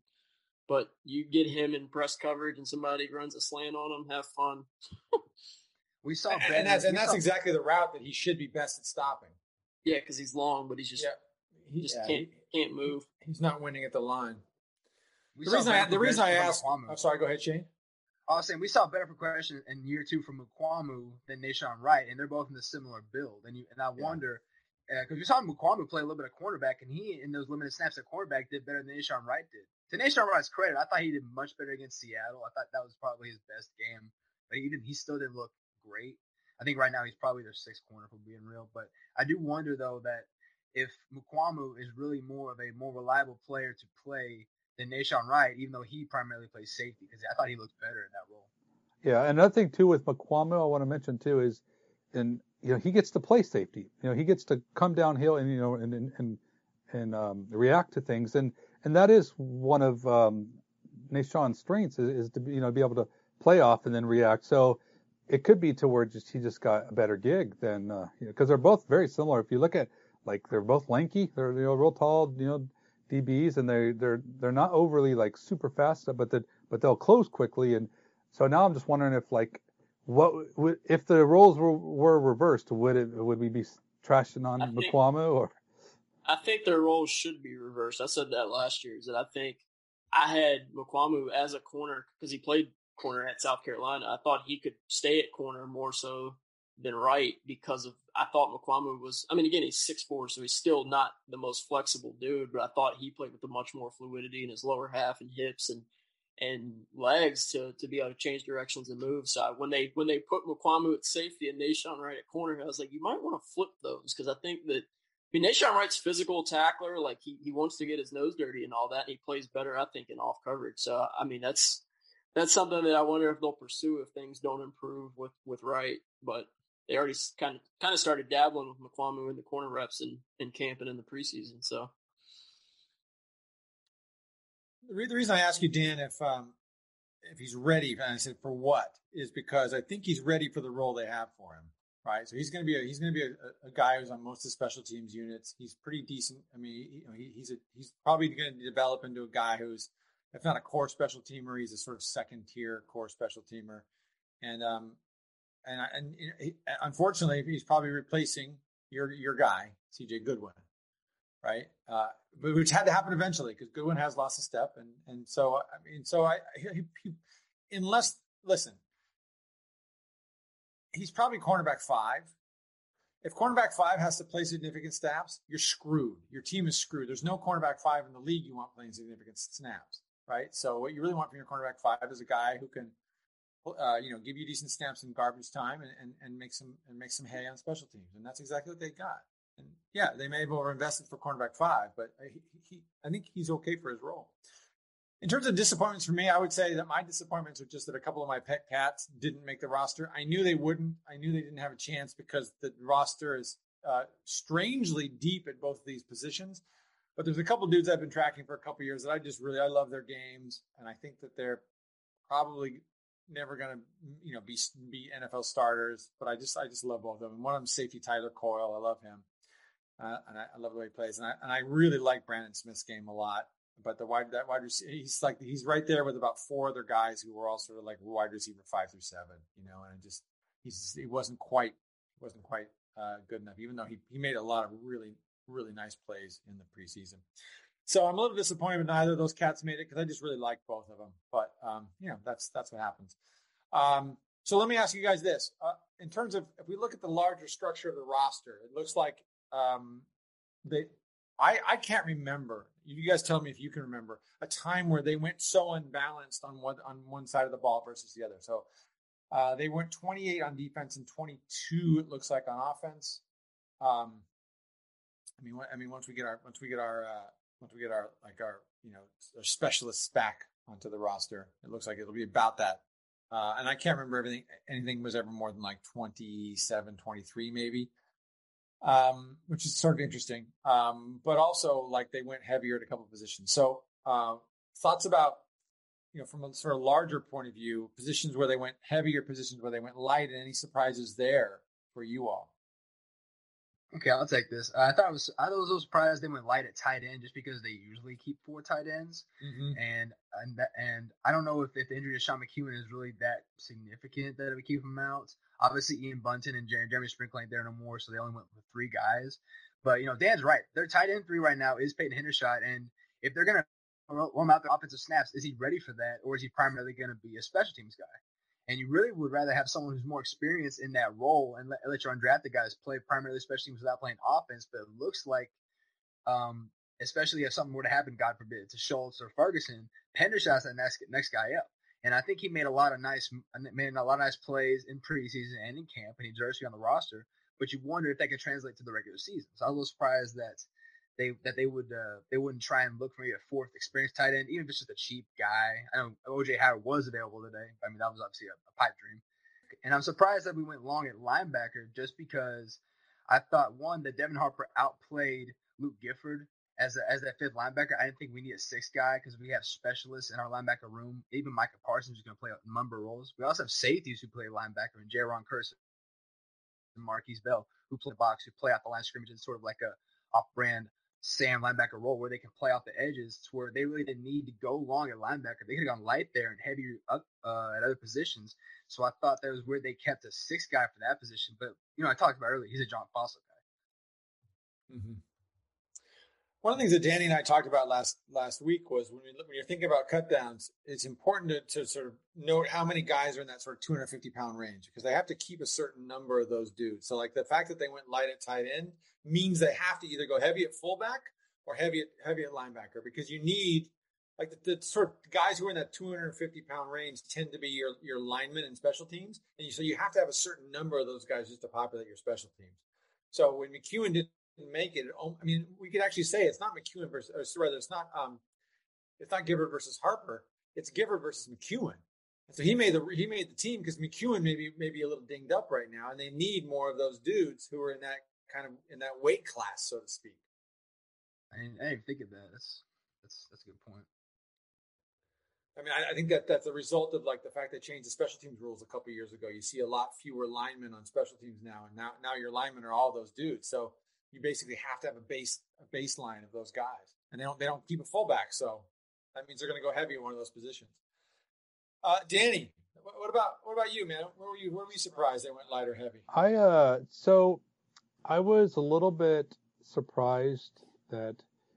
but you get him in press coverage and somebody runs a slant on him, have fun. [laughs] we saw ben, and that's and that's saw, exactly the route that he should be best at stopping. Yeah, because he's long, but he's just yeah, he just yeah, can't he, can't move. He's not winning at the line. We the reason I, the reason I asked, I'm sorry, go ahead, Shane. I was saying we saw better progression in year two from Mukuamu than Nahshon Wright, and they're both in a similar build. And you, and I yeah. wonder because uh, we saw Mukuamu play a little bit of cornerback, and he in those limited snaps at cornerback did better than Nahshon Wright did. To Nahshon Wright's credit, I thought he did much better against Seattle. I thought that was probably his best game, but he didn't. He still didn't look great. I think right now he's probably their sixth corner for being real. But I do wonder though that if Mukuamu is really more of a more reliable player to play than Nahshon Wright, even though he primarily plays safety, because [laughs] I thought he looked better in that role. Yeah, another thing too with Mukuamu, I want to mention too is, and you know he gets to play safety. You know he gets to come downhill and you know and and and, and um, react to things, and and that is one of um, Nahshon's strengths is, is to be, you know be able to play off and then react. So it could be to where just he just got a better gig than uh, you know because they're both very similar. If you look at like they're both lanky, they're you know real tall, you know DBs, and they they're they're not overly like super fast, but that but they'll close quickly. And so now I'm just wondering if like what if the roles were, were reversed, would it would we be trashing on Mukuamu or? I think their roles should be reversed. I said that last year. Is that I think I had Mukuamu as a corner because he played corner at South Carolina. I thought he could stay at corner more so than Wright because of I thought Mukuamu was I mean again he's six four so he's still not the most flexible dude but I thought he played with a much more fluidity in his lower half and hips and and legs to to be able to change directions and move. So when they when they put Mukuamu at safety and Nahshon Wright at corner, I was like, you might want to flip those because I think that I mean Nahshon Wright's physical tackler, like he, he wants to get his nose dirty and all that, and he plays better, I think, in off coverage. So I mean that's that's something that I wonder if they'll pursue if things don't improve with with Wright. But they already kind of kind of started dabbling with Mukuamu in the corner reps and in camp and in the preseason. So the, the reason I ask you, Dan, if um, if he's ready, and I said for what, is because I think he's ready for the role they have for him. Right, so he's going to be a, he's going to be a, a, guy who's on most of the special teams units. He's pretty decent. I mean, he, he's a, he's probably going to develop into a guy who's, if not a core special teamer, he's a sort of second tier core special teamer. And um, and and he, unfortunately, he's probably replacing your your guy, CJ Goodwin, right? Uh, which had to happen eventually because Goodwin has lost a step, and and so I mean, so I he, he, unless listen, he's probably cornerback five. If cornerback five has to play significant snaps, you're screwed. Your team is screwed. There's no cornerback five in the league you want playing significant snaps, right? So what you really want from your cornerback five is a guy who can uh, you know, give you decent snaps in garbage time and, and, and make some and make some hay on special teams, and that's exactly what they got. And yeah, they may have overinvested for cornerback five, but he, he I think he's okay for his role. In terms of disappointments for me, I would say that my disappointments are just that a couple of my pet cats didn't make the roster. I knew they wouldn't. I knew they didn't have a chance because the roster is uh, strangely deep at both of these positions. But there's a couple dudes I've been tracking for a couple years that I just really I love their games, and I think that they're probably never going to you know be be NFL starters. But I just I just love both of them. One of them safety Tyler Coyle. I love him, uh, and I, I, love the way he plays. And I and I really like Brandon Smith's game a lot. But the wide that wide receiver, he's like he's right there with about four other guys who were all sort of like wide receiver five through seven, you know. And just he's he wasn't quite wasn't quite uh, good enough, even though he he made a lot of really really nice plays in the preseason. So I'm a little disappointed neither of those cats made it because I just really like both of them. But um, you know, that's that's what happens. Um, so let me ask you guys this: uh, in terms of if we look at the larger structure of the roster, it looks like um, they. I I can't remember. You guys tell me if you can remember a time where they went so unbalanced on one on one side of the ball versus the other. So uh, they went 28 on defense and 22 it looks like on offense. Um, I mean, I mean, once we get our once we get our uh, once we get our like our you know our specialists back onto the roster, it looks like it'll be about that. Uh, and I can't remember everything. Anything was ever more than like 27, 23 maybe, um, which is sort of interesting. Um, but also like they went heavier at a couple positions. So uh, thoughts about you know from a sort of larger point of view, positions where they went heavier, positions where they went light, and any surprises there for you all? Okay, I'll take this. Uh, I thought it was I was a little surprised they went light at tight end just because they usually keep four tight ends, mm-hmm. and and and I don't know if, if the injury to Sean McKeon is really that significant that it would keep him out. Obviously, Ian Bunting and Jeremy Sprinkle ain't there no more, so they only went with three guys. But you know, Dan's right. Their tight end three right now is Peyton Hendershot, and if they're gonna warm out the offensive snaps, is he ready for that, or is he primarily gonna be a special teams guy? And you really would rather have someone who's more experienced in that role and let, let your undrafted guys play primarily special teams without playing offense. But it looks like, um, especially if something were to happen, God forbid, to Schultz or Ferguson, Hendershot's the next next guy up. And I think he made a lot of nice made a lot of nice plays in preseason and in camp, and he deserves to be on the roster. But you wonder if that could translate to the regular season. So I was a little surprised that they that they would uh, they wouldn't try and look for maybe a fourth experienced tight end, even if it's just a cheap guy. I know OJ Howard was available today. I mean, that was obviously a, a pipe dream. And I'm surprised that we went long at linebacker just because I thought one that Devin Harper outplayed Luke Gifford as a, as that fifth linebacker. I didn't think we need a sixth guy because we have specialists in our linebacker room. Even Micah Parsons is going to play number roles. We also have safeties who play linebacker and Jayron Kearse and Markquese Bell who play box, who play out the line of scrimmage. It's sort of like a off-brand Sam linebacker role where they can play off the edges to where they really didn't need to go long at linebacker. They could have gone light there and heavier up uh, at other positions. So I thought that was where they kept a six guy for that position. But, you know, I talked about earlier, he's a John Fassel guy. Mm-hmm. One of the things that Danny and I talked about last last week was when, we, when you're thinking about cutdowns, it's important to, to sort of note how many guys are in that sort of 250 pound range because they have to keep a certain number of those dudes. So like the fact that they went light at tight end means they have to either go heavy at fullback or heavy at heavy at linebacker because you need like the, the sort of guys who are in that 250 pound range tend to be your your linemen and special teams, and you, so you have to have a certain number of those guys just to populate your special teams. So when McKeon did make it. I mean, we could actually say it's not McKeon versus, or rather, it's not um, it's not Gifford versus Harper. It's Gifford versus McKeon. And so he made the he made the team because McKeon maybe maybe a little dinged up right now, and they need more of those dudes who are in that kind of in that weight class, so to speak. I didn't, I didn't think of that. That's that's that's a good point. I mean, I, I, think that that's a result of like the fact they changed the special teams rules a couple years ago. You see a lot fewer linemen on special teams now, and now now your linemen are all those dudes. So you basically have to have a base a baseline of those guys, and they don't they don't keep a fullback, so that means they're going to go heavy in one of those positions. Uh, Danny, what about what about you, man? Where were you? Where were you surprised they went light or heavy? I uh, so I was a little bit surprised that.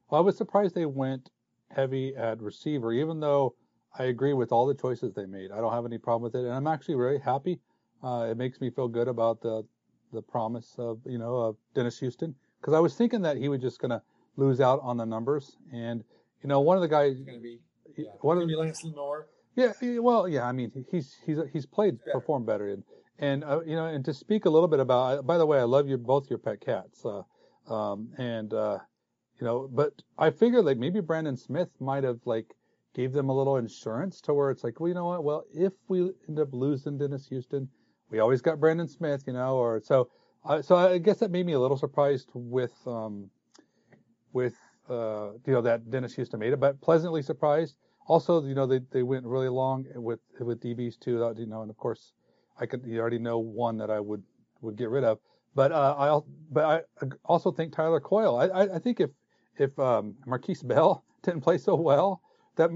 Well, I was surprised they went heavy at receiver, even though I agree with all the choices they made. I don't have any problem with it, and I'm actually very happy. Uh, it makes me feel good about the the promise of you know of Dennis Houston because I was thinking that he was just going to lose out on the numbers. And you know, one of the guys going to be yeah. one of the Lance Lenoir. Yeah, well, yeah. I mean, he's he's he's played performed better, and and uh, you know, and to speak a little bit about. By the way, I love your both your pet cats, uh, um, and uh, you know, but I figured like maybe Brandon Smith might have like gave them a little insurance to where it's like, well, you know what? Well, if we end up losing Dennis Houston, we always got Brandon Smith, you know, or so. So I guess that made me a little surprised with um, with uh, you know that Dennis Houston made it, but pleasantly surprised. Also, you know they, they went really long with with DBs too. You know, and of course, I could you already know one that I would would get rid of. But uh, I but I also think Tyler Coyle. I, I, I think if if um, Markquese Bell [laughs] didn't play so well, that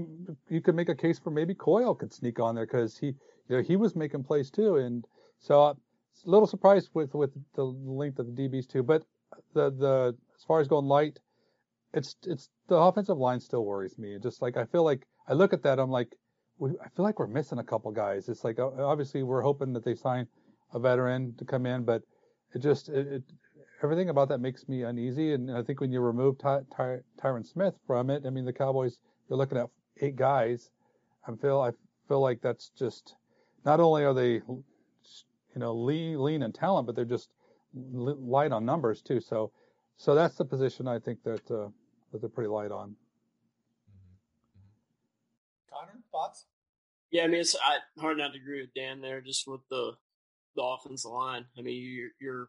you could make a case for maybe Coyle could sneak on there because he you know he was making plays too. And so uh, a little surprised with with the length of the DBs too. But the the as far as going light, it's it's the offensive line still worries me. Just like I feel like I look at that, I'm like, we, I feel like we're missing a couple guys. It's like obviously we're hoping that they sign a veteran to come in, but it just it, it everything about that makes me uneasy. And I think when you remove Ty, Ty, Tyron Smith from it, I mean the Cowboys you're looking at eight guys. I feel I feel like that's just not only are they you know lean lean in talent, but they're just light on numbers too. So so that's the position I think that uh, that they're pretty light on. Connor, thoughts? Yeah, I mean, it's I, hard not to agree with Dan there, just with the the offensive line. I mean, you're, you're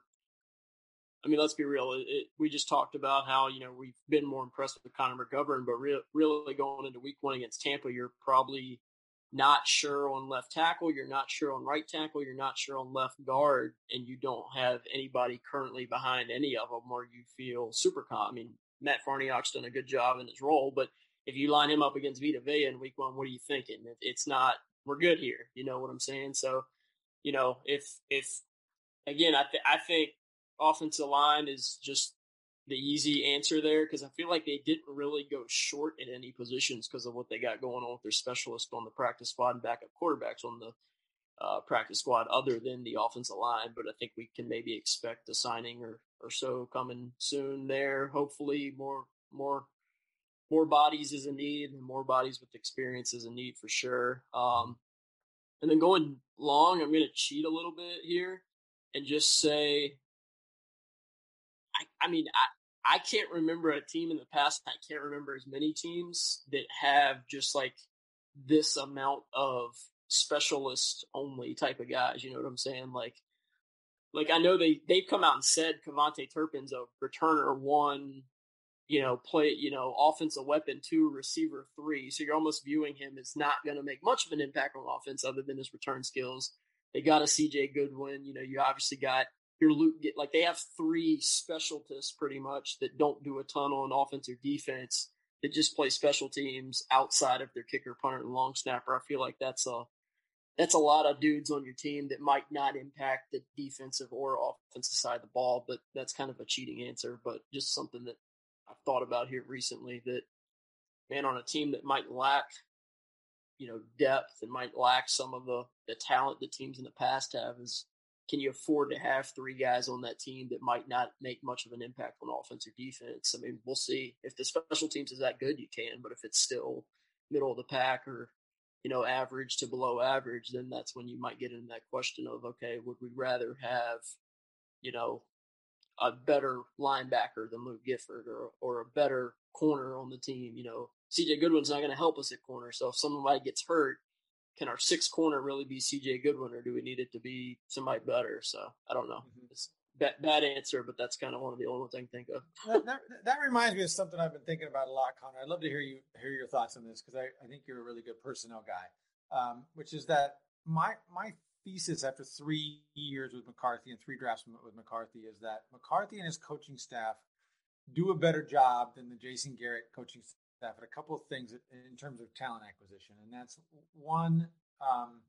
I mean, let's be real. It, it, we just talked about how you know we've been more impressed with Connor McGovern, but re- really going into Week One against Tampa, you're probably not sure on left tackle, you're not sure on right tackle, you're not sure on left guard, and you don't have anybody currently behind any of them where you feel super calm. I mean, Matt Farniok's done a good job in his role, but if you line him up against Vita Vea in Week One, what are you thinking? If it's not. We're good here. You know what I'm saying? So, you know, if if again, I th- I think offensive line is just the easy answer there because I feel like they didn't really go short in any positions because of what they got going on with their specialists on the practice squad and backup quarterbacks on the uh, practice squad other than the offensive line. But I think we can maybe expect a signing or, or so coming soon there. Hopefully more more more bodies is a need and more bodies with experience is a need for sure. Um, and then going long, I'm going to cheat a little bit here and just say I, I mean, I, I can't remember a team in the past. I can't remember as many teams that have just like this amount of specialist only type of guys. You know what I'm saying? Like, like I know they they've come out and said KaVontae Turpin's a returner one, you know, play you know offensive weapon two, receiver three. So you're almost viewing him as not going to make much of an impact on offense other than his return skills. They got a CJ Goodwin. You know, you obviously got your Luke like they have three specialists pretty much that don't do a ton on offense or defense that just play special teams outside of their kicker, punter, and long snapper. I feel like that's a that's a lot of dudes on your team that might not impact the defensive or offensive side of the ball, but that's kind of a cheating answer, but just something that I've thought about here recently that man on a team that might lack you know depth and might lack some of the the talent that teams in the past have is can you afford to have three guys on that team that might not make much of an impact on offense or defense? I mean, we'll see. If the special teams is that good, you can, but if it's still middle of the pack or you know average to below average, then that's when you might get into that question of okay, would we rather have you know a better linebacker than Luke Gifford or or a better corner on the team? You know, CJ Goodwin's not going to help us at corner, so if somebody gets hurt, can our sixth corner really be CJ Goodwin, or do we need it to be somebody better? So I don't know. Mm-hmm. It's bad, bad answer, but that's kind of one of the only ones I can think of. that, that, that, reminds me of something I've been thinking about a lot, Connor. I'd love to hear you hear your thoughts on this because I, I think you're a really good personnel guy. Um, which is that my my thesis after three years with McCarthy and three drafts with McCarthy is that McCarthy and his coaching staff do a better job than the Jason Garrett coaching at a couple of things in terms of talent acquisition, and that's one. Um,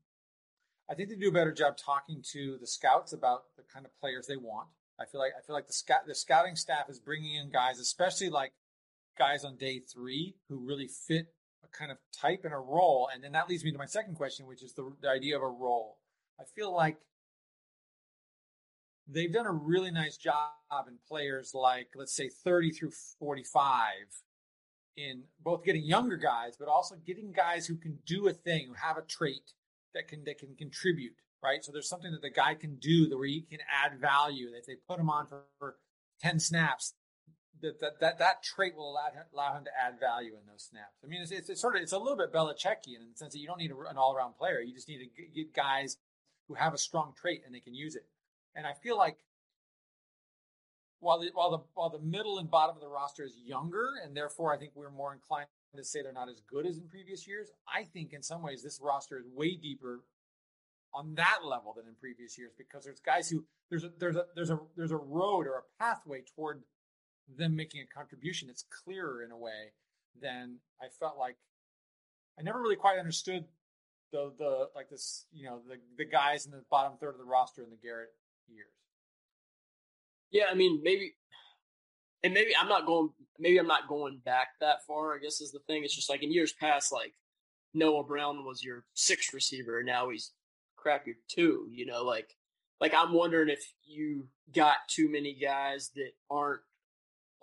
I think they do a better job talking to the scouts about the kind of players they want. I feel like I feel like the scout the scouting staff is bringing in guys, especially like guys on day three who really fit a kind of type and a role. And then that leads me to my second question, which is the, the idea of a role. I feel like they've done a really nice job in players like let's say 30 through 45 in both getting younger guys, but also getting guys who can do a thing, who have a trait that can that can contribute, right? So there's something that the guy can do that where he can add value. That if they put him on for, for 10 snaps, that that, that, that trait will allow him, allow him to add value in those snaps. I mean, it's, it's, it's sort of it's a little bit Belichickian in the sense that you don't need an all around player. You just need to get guys who have a strong trait and they can use it. And I feel like while the while the while the middle and bottom of the roster is younger, and therefore I think we're more inclined to say they're not as good as in previous years. I think in some ways this roster is way deeper on that level than in previous years because there's guys who there's a there's a there's a there's a road or a pathway toward them making a contribution that's clearer in a way than I felt like I never really quite understood the the like this you know the the guys in the bottom third of the roster in the Garrett years. Yeah, I mean maybe and maybe I'm not going maybe I'm not going back that far, I guess is the thing. It's just like in years past, like Noah Brown was your sixth receiver and now he's crap your two, you know, like like I'm wondering if you got too many guys that aren't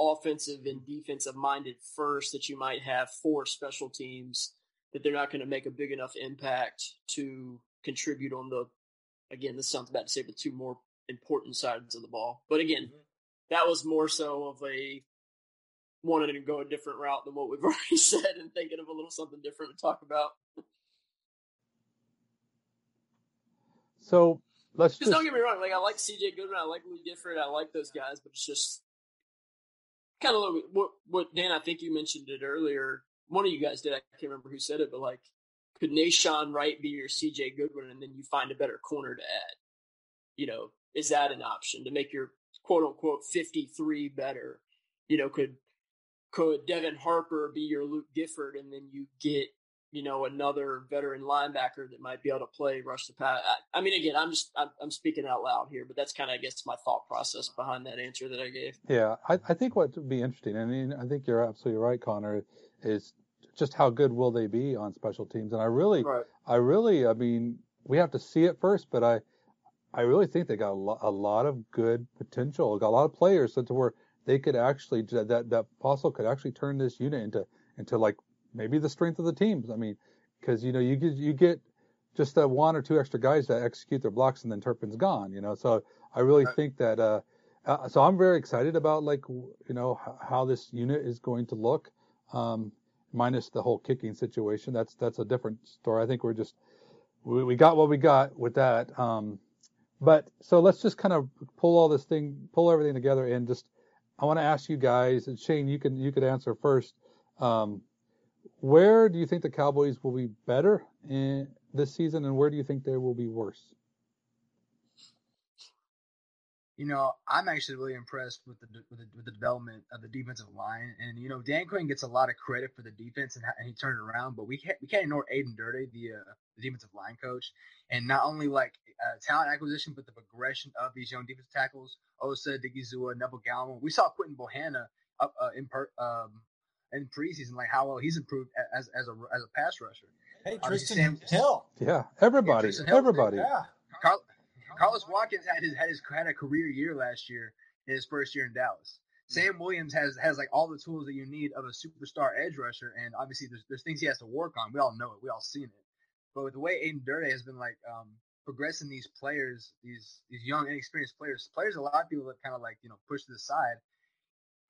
offensive and defensive minded first that you might have four special teams that they're not going to make a big enough impact to contribute on the again this sounds bad to say but two more important sides of the ball but again mm-hmm. that was more so of a wanting to go a different route than what we've [laughs] already said and thinking of a little something different to talk about So let's just, just, don't get me wrong. Like I like CJ Goodwin, I like Lee Gifford, I like those guys, but it's just kind of like what what Dan. I think you mentioned it earlier. One of you guys did. I can't remember who said it, but like, could Nahshon Wright be your CJ Goodwin, and then you find a better corner to add? You know, is that an option to make your quote unquote fifty three better? You know, could could Devin Harper be your Luke Gifford, and then you get you know, another veteran linebacker that might be able to play rush the pass. I, I mean, again, I'm just I'm, I'm, speaking out loud here, but that's kind of I guess my thought process behind that answer that I gave. Yeah, I, I think what would be interesting, I mean, I think you're absolutely right, Connor, is just how good will they be on special teams? And I really, right. I really, I mean, we have to see it first, but I, I really think they got a lot, a lot of good potential. Got a lot of players so to where they could actually that that Fassel could actually turn this unit into into like maybe the strength of the teams. I mean, because you know you get you get just that one or two extra guys that execute their blocks and then Turpin's gone. You know, so I really right. think that. Uh, uh, so I'm very excited about like you know how this unit is going to look, um, minus the whole kicking situation. That's that's a different story. I think we're just we, we got what we got with that. Um, but so let's just kind of pull all this thing, pull everything together, and just I want to ask you guys, and Shane, you can you could answer first. Um, where do you think the Cowboys will be better in this season, and where do you think they will be worse? You know, I'm actually really impressed with the, with the with the, development of the defensive line, and you know, Dan Quinn gets a lot of credit for the defense and, and he turned it around, but we can't we can't ignore Aden Durde, the uh, the defensive line coach, and not only like uh, talent acquisition, but the progression of these young defensive tackles, Osa, Odighizuwa, Neville Gallimore. We saw Quinton Bohanna up uh, in per, um, in preseason, like how well he's improved as as a as a pass rusher. Hey, Trysten Sam, Hill. Yeah, everybody, yeah, Hill, everybody. Yeah. Carl, Carlos Watkins had his had his had a career year last year in his first year in Dallas. Sam Williams has has like all the tools that you need of a superstar edge rusher, and obviously there's there's things he has to work on. We all know it. We all seen it. But with the way Aden Durde has been like um, progressing these players, these these young inexperienced players, players a lot of people that kind of like you know push to the side.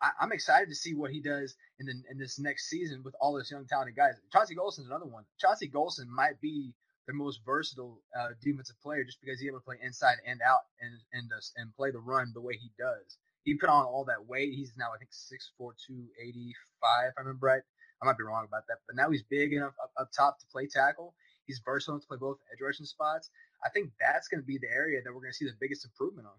I, am excited to see what he does in the in this next season with all this young talented guys. Chauncey Golston's another one. Chauncey Golston might be the most versatile uh, defensive player just because he's able to play inside and out and and uh, and play the run the way he does. He put on all that weight. He's now I think 6'4", 285, if I remember right. I might be wrong about that, but now he's big enough up, up top to play tackle. He's versatile to play both edge rushing spots. I think that's going to be the area that we're going to see the biggest improvement on.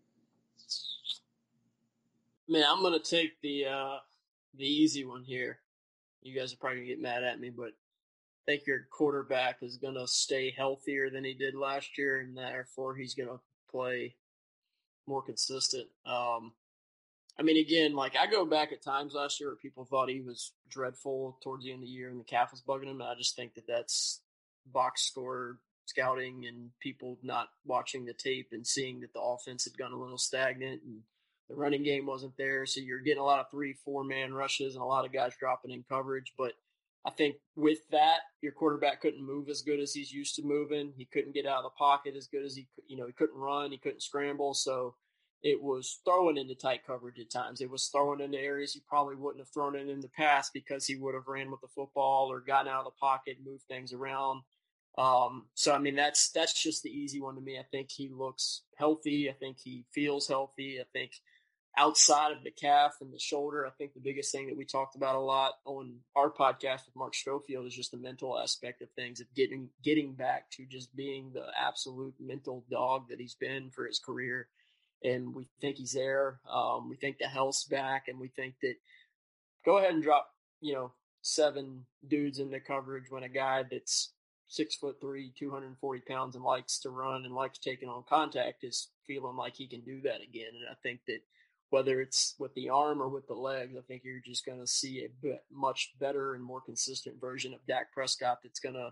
Man, I'm gonna take the uh, the easy one here. You guys are probably gonna get mad at me, but I think your quarterback is gonna stay healthier than he did last year, and therefore he's gonna play more consistent. Um, I mean, again, like I go back at times last year where people thought he was dreadful towards the end of the year and the calf was bugging him. And I just think that that's box score scouting and people not watching the tape and seeing that the offense had gone a little stagnant and the running game wasn't there. So you're getting a lot of three, four man rushes and a lot of guys dropping in coverage. But I think with that, your quarterback couldn't move as good as he's used to moving. He couldn't get out of the pocket as good as he, you know, he couldn't run, he couldn't scramble. So it was throwing into tight coverage at times. It was throwing into areas he probably wouldn't have thrown it in the past because he would have ran with the football or gotten out of the pocket, moved things around. Um, so I mean that's that's just the easy one to me. I think he looks healthy. I think he feels healthy. I think outside of the calf and the shoulder, I think the biggest thing that we talked about a lot on our podcast with Mark Schofield is just the mental aspect of things of getting getting back to just being the absolute mental dog that he's been for his career and we think he's there. Um, we think the health's back, and we think that go ahead and drop, you know, seven dudes into coverage when a guy that's six foot three, 240 pounds, and likes to run and likes taking on contact is feeling like he can do that again. And I think that whether it's with the arm or with the legs, I think you're just going to see a bit, much better and more consistent version of Dak Prescott that's going to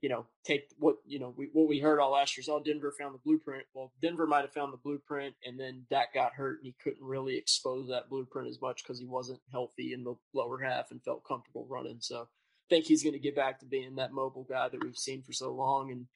you know, take what you know we, what we heard all last year is all oh, Denver found the blueprint. Well, Denver might have found the blueprint, and then Dak got hurt, and he couldn't really expose that blueprint as much because he wasn't healthy in the lower half and felt comfortable running. So, I think he's going to get back to being that mobile guy that we've seen for so long, and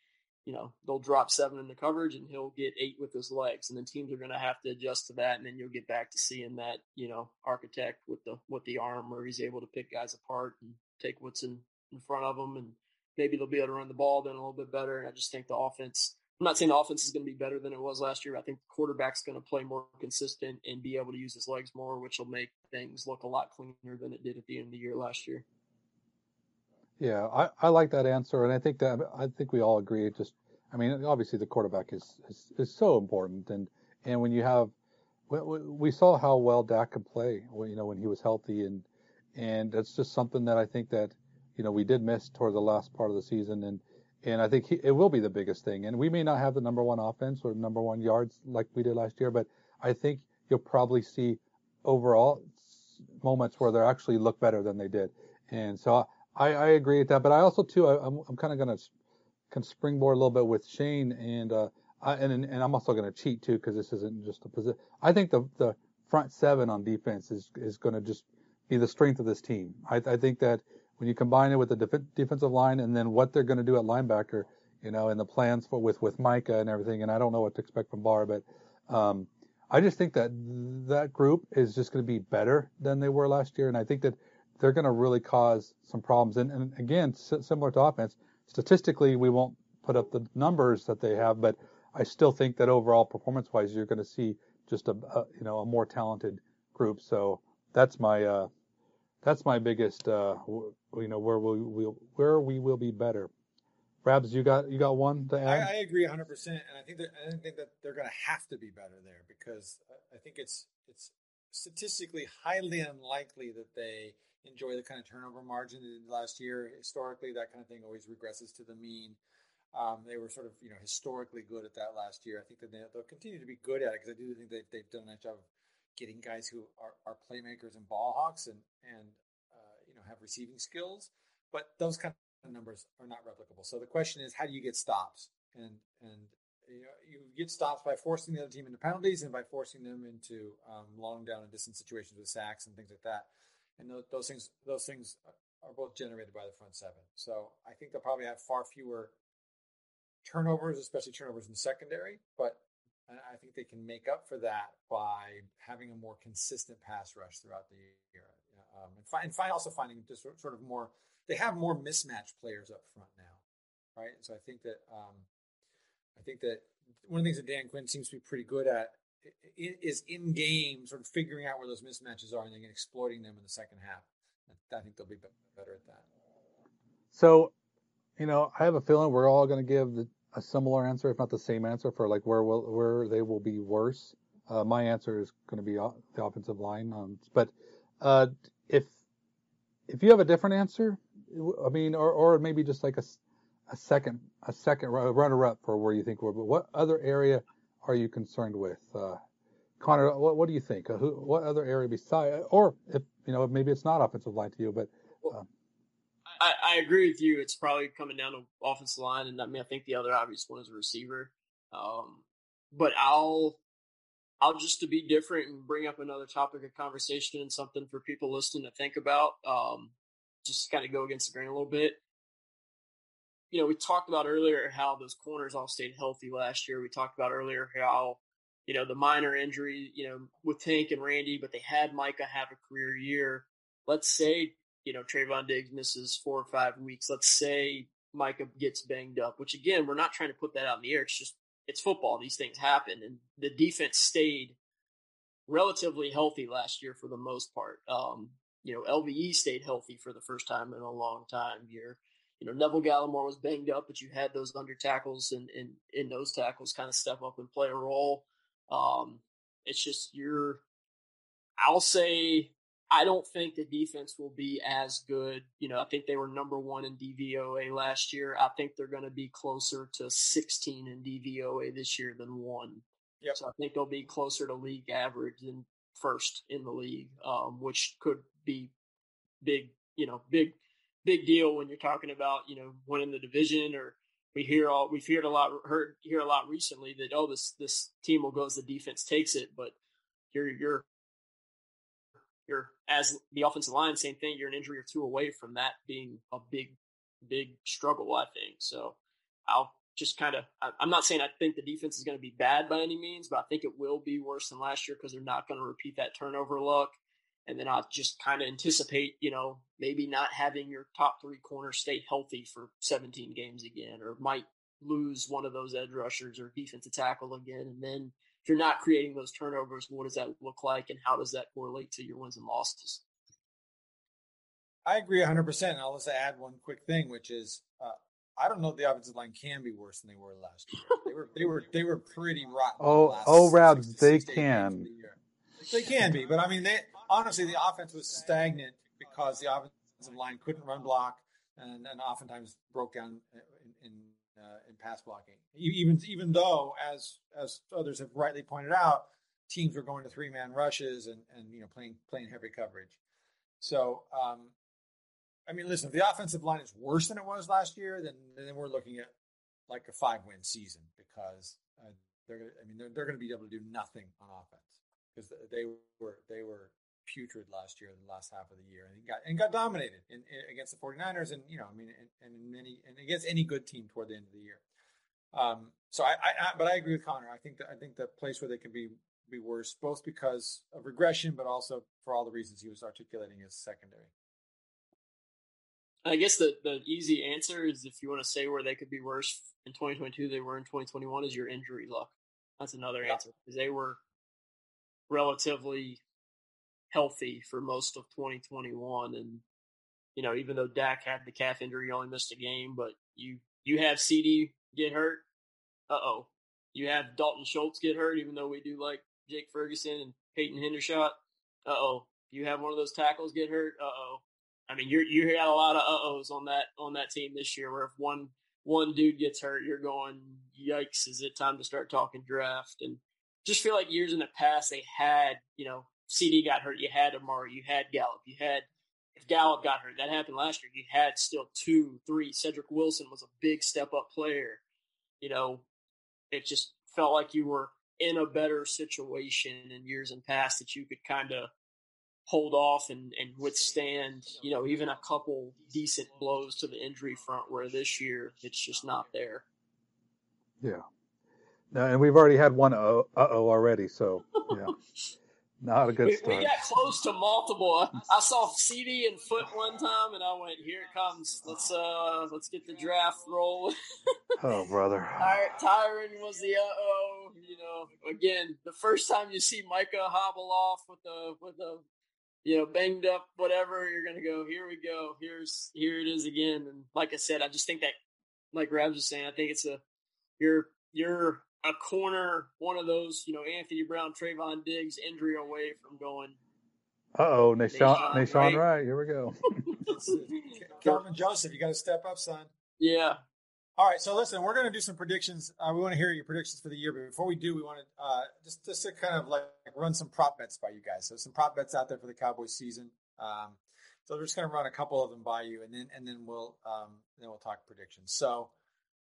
you know they'll drop seven in the coverage, and he'll get eight with his legs, and then teams are going to have to adjust to that, and then you'll get back to seeing that you know architect with the with the arm where he's able to pick guys apart and take what's in in front of him and maybe they'll be able to run the ball then a little bit better. And I just think the offense, I'm not saying the offense is going to be better than it was last year. I think the quarterback's going to play more consistent and be able to use his legs more, which will make things look a lot cleaner than it did at the end of the year last year. Yeah, I, I like that answer, and I think that I think we all agree. Just, I mean, obviously the quarterback is is, is so important, and and when you have, we, we saw how well Dak could play, you know, when he was healthy, and and that's just something that I think that you know, we did miss toward the last part of the season, and and I think he, it will be the biggest thing. And we may not have the number one offense or number one yards like we did last year, but I think you'll probably see overall moments where they actually look better than they did. And so I, I I agree with that. But I also too, I, am I'm, I'm kind of to can springboard a little bit with Shane, and uh, I, and and I'm also to cheat too because this isn't just a position. I think the the front seven on defense is is to just be the strength of this team. I, I think that when you combine it with the def- defensive line and then what they're going to do at linebacker, you know, and the plans for with with Micah and everything, and I don't know what to expect from Barr, but um, I just think that that group is just going to be better than they were last year, and I think that they're going to really cause some problems. And, and again, similar to offense, statistically we won't put up the numbers that they have, but I still think that overall performance-wise, you're going to see just a, a you know a more talented group. So that's my uh, that's my biggest, uh, you know, where we will where we will be better. Rabs, you got you got one to add? I, I agree 100, percent and I think that I think that they're going to have to be better there because I think it's it's statistically highly unlikely that they enjoy the kind of turnover margin they did last year. Historically, that kind of thing always regresses to the mean. Um, they were sort of you know historically good at that last year. I think that they, will continue to be good at it because I do think they've, they've done a nice job of getting guys who are, are playmakers and ball hawks and and uh, you know have receiving skills, but those kind of numbers are not replicable. So the question is, how do you get stops? And and you know you get stops by forcing the other team into penalties and by forcing them into um, long down and distance situations with sacks and things like that. And those, those things those things are both generated by the front seven. So I think they'll probably have far fewer turnovers, especially turnovers in secondary, but I think they can make up for that by having a more consistent pass rush throughout the year. Um, and, find, and find also finding just sort of more, they have more mismatch players up front now, right? So I think that um, I think that one of the things that Dan Quinn seems to be pretty good at is in game sort of figuring out where those mismatches are and then exploiting them in the second half. I think they'll be better at that. So, you know, I have a feeling we're all going to give a similar answer, if not the same answer, for like where will where they will be worse. Uh, my answer is going to be the offensive line. Um, but uh, if if you have a different answer, I mean, or or maybe just like a, a second a second runner up for where you think we're. But what other area are you concerned with? Uh, Connor, what, what do you think? Uh, who, what other area besides, or if you know, maybe it's not offensive line to you, but. Um, I, I, agree with you. It's probably coming down to offensive line, and I mean, I think the other obvious one is a receiver. Um, but I'll, I'll just to be different and bring up another topic of conversation and something for people listening to think about. Um, just kind of go against the grain a little bit. You know, we talked about earlier how those corners all stayed healthy last year. We talked about earlier how you know, the minor injury, you know, with Tank and Randy, but they had Micah have a career year. Let's say, you know, Trevon Diggs misses four or five weeks. Let's say Micah gets banged up, which again, we're not trying to put that out in the air. It's just, it's football. These things happen. And the defense stayed relatively healthy last year for the most part. Um, you know, LVE stayed healthy for the first time in a long time here. You know, Neville Gallimore was banged up, but you had those under tackles and, and in those tackles kind of step up and play a role. Um, it's just you're. I'll say I don't think the defense will be as good. You know, I think they were number one in DVOA last year. I think they're going to be closer to 16 in DVOA this year than one. Yep. So I think they'll be closer to league average than first in the league, um, which could be big. You know, big big deal when you're talking about you know winning the division or we hear all we've heard a lot heard hear a lot recently that oh this this team will go as the defense takes it, but you're you're you're as the offensive line, same thing. You're an injury or two away from that being a big big struggle. I think so. I'll just kind of I'm not saying I think the defense is going to be bad by any means, but I think it will be worse than last year because they're not going to repeat that turnover luck. And then I'll just kind of anticipate, you know, maybe not having your top three corners stay healthy for 17 games again, or might lose one of those edge rushers or defensive tackle again. And then if you're not creating those turnovers, what does that look like, and how does that correlate to your wins and losses? I agree 100%. And I'll just add one quick thing, which is uh, I don't know if the offensive line can be worse than they were last year. They were they were they were pretty rotten. Oh, oh, Rabs, they can. The they can be, but I mean, they honestly, the offense was stagnant because the offensive line couldn't run block and, and oftentimes broke down in in, uh, in pass blocking. Even even though, as as others have rightly pointed out, teams were going to three man rushes and and you know playing playing heavy coverage. So um, I mean, listen, if the offensive line is worse than it was last year, then then we're looking at like a five win season because uh, they're I mean they're, they're going to be able to do nothing on offense because they were they were putrid last year, the last half of the year, and got and got dominated in, in, against the 49ers, and you know, I mean, and, and many and against any good team toward the end of the year. Um, so I, I, I, but I agree with Connor. I think that I think the place where they can be be worse, both because of regression, but also for all the reasons he was articulating is secondary. I guess the, the easy answer is if you want to say where they could be worse in 2022 they were in 2021 is your injury luck. That's another yeah. answer because they were relatively healthy for most of 2021. And, you know, even though Dak had the calf injury, he only missed a game, but you, you have CD get hurt. Uh oh. You have Dalton Schultz get hurt, even though we do like Jake Ferguson and Peyton Hendershot. Uh oh. You have one of those tackles get hurt. Uh oh. I mean, you're you got a lot of uh ohs on that on that team this year. Where if one one dude gets hurt, you're going, yikes! Is it time to start talking draft? And just feel like years in the past they had you know CD got hurt, you had Amari, you had Gallup, you had if Gallup got hurt, that happened last year. You had still two, three. Cedric Wilson was a big step up player. You know, it just felt like you were in a better situation in years in past that you could kind of hold off and, and withstand, you know, even a couple decent blows to the injury front where this year it's just not there. Yeah. Now and we've already had one uh oh already, so yeah. [laughs] Not a good we, start. We got close to multiple. I, saw CD and foot one time, and I went, "Here it comes. Let's uh, let's get the draft rolling." [laughs] oh, brother. Ty- Tyron was the uh oh. You know, again, the first time you see Micah hobble off with the with the you know banged up whatever, you're gonna go, "Here we go. Here's here it is again." And like I said, I just think that, like Rabs was saying, I think it's a you're you're a corner, one of those, you know, Anthony Brown, Trevon Diggs injury away from going. Uh oh, Nahshon, Nahshon right? Wright. Here we go. [laughs] Kelvin Joseph, you got to step up, son. Yeah. All right, so listen, we're going to do some predictions. Uh, we want to hear your predictions for the year, but before we do, we want to uh, just just to kind of like run some prop bets by you guys. So some prop bets out there for the Cowboys season. Um, so we're just going to run a couple of them by you, and then and then we'll um, then we'll talk predictions. So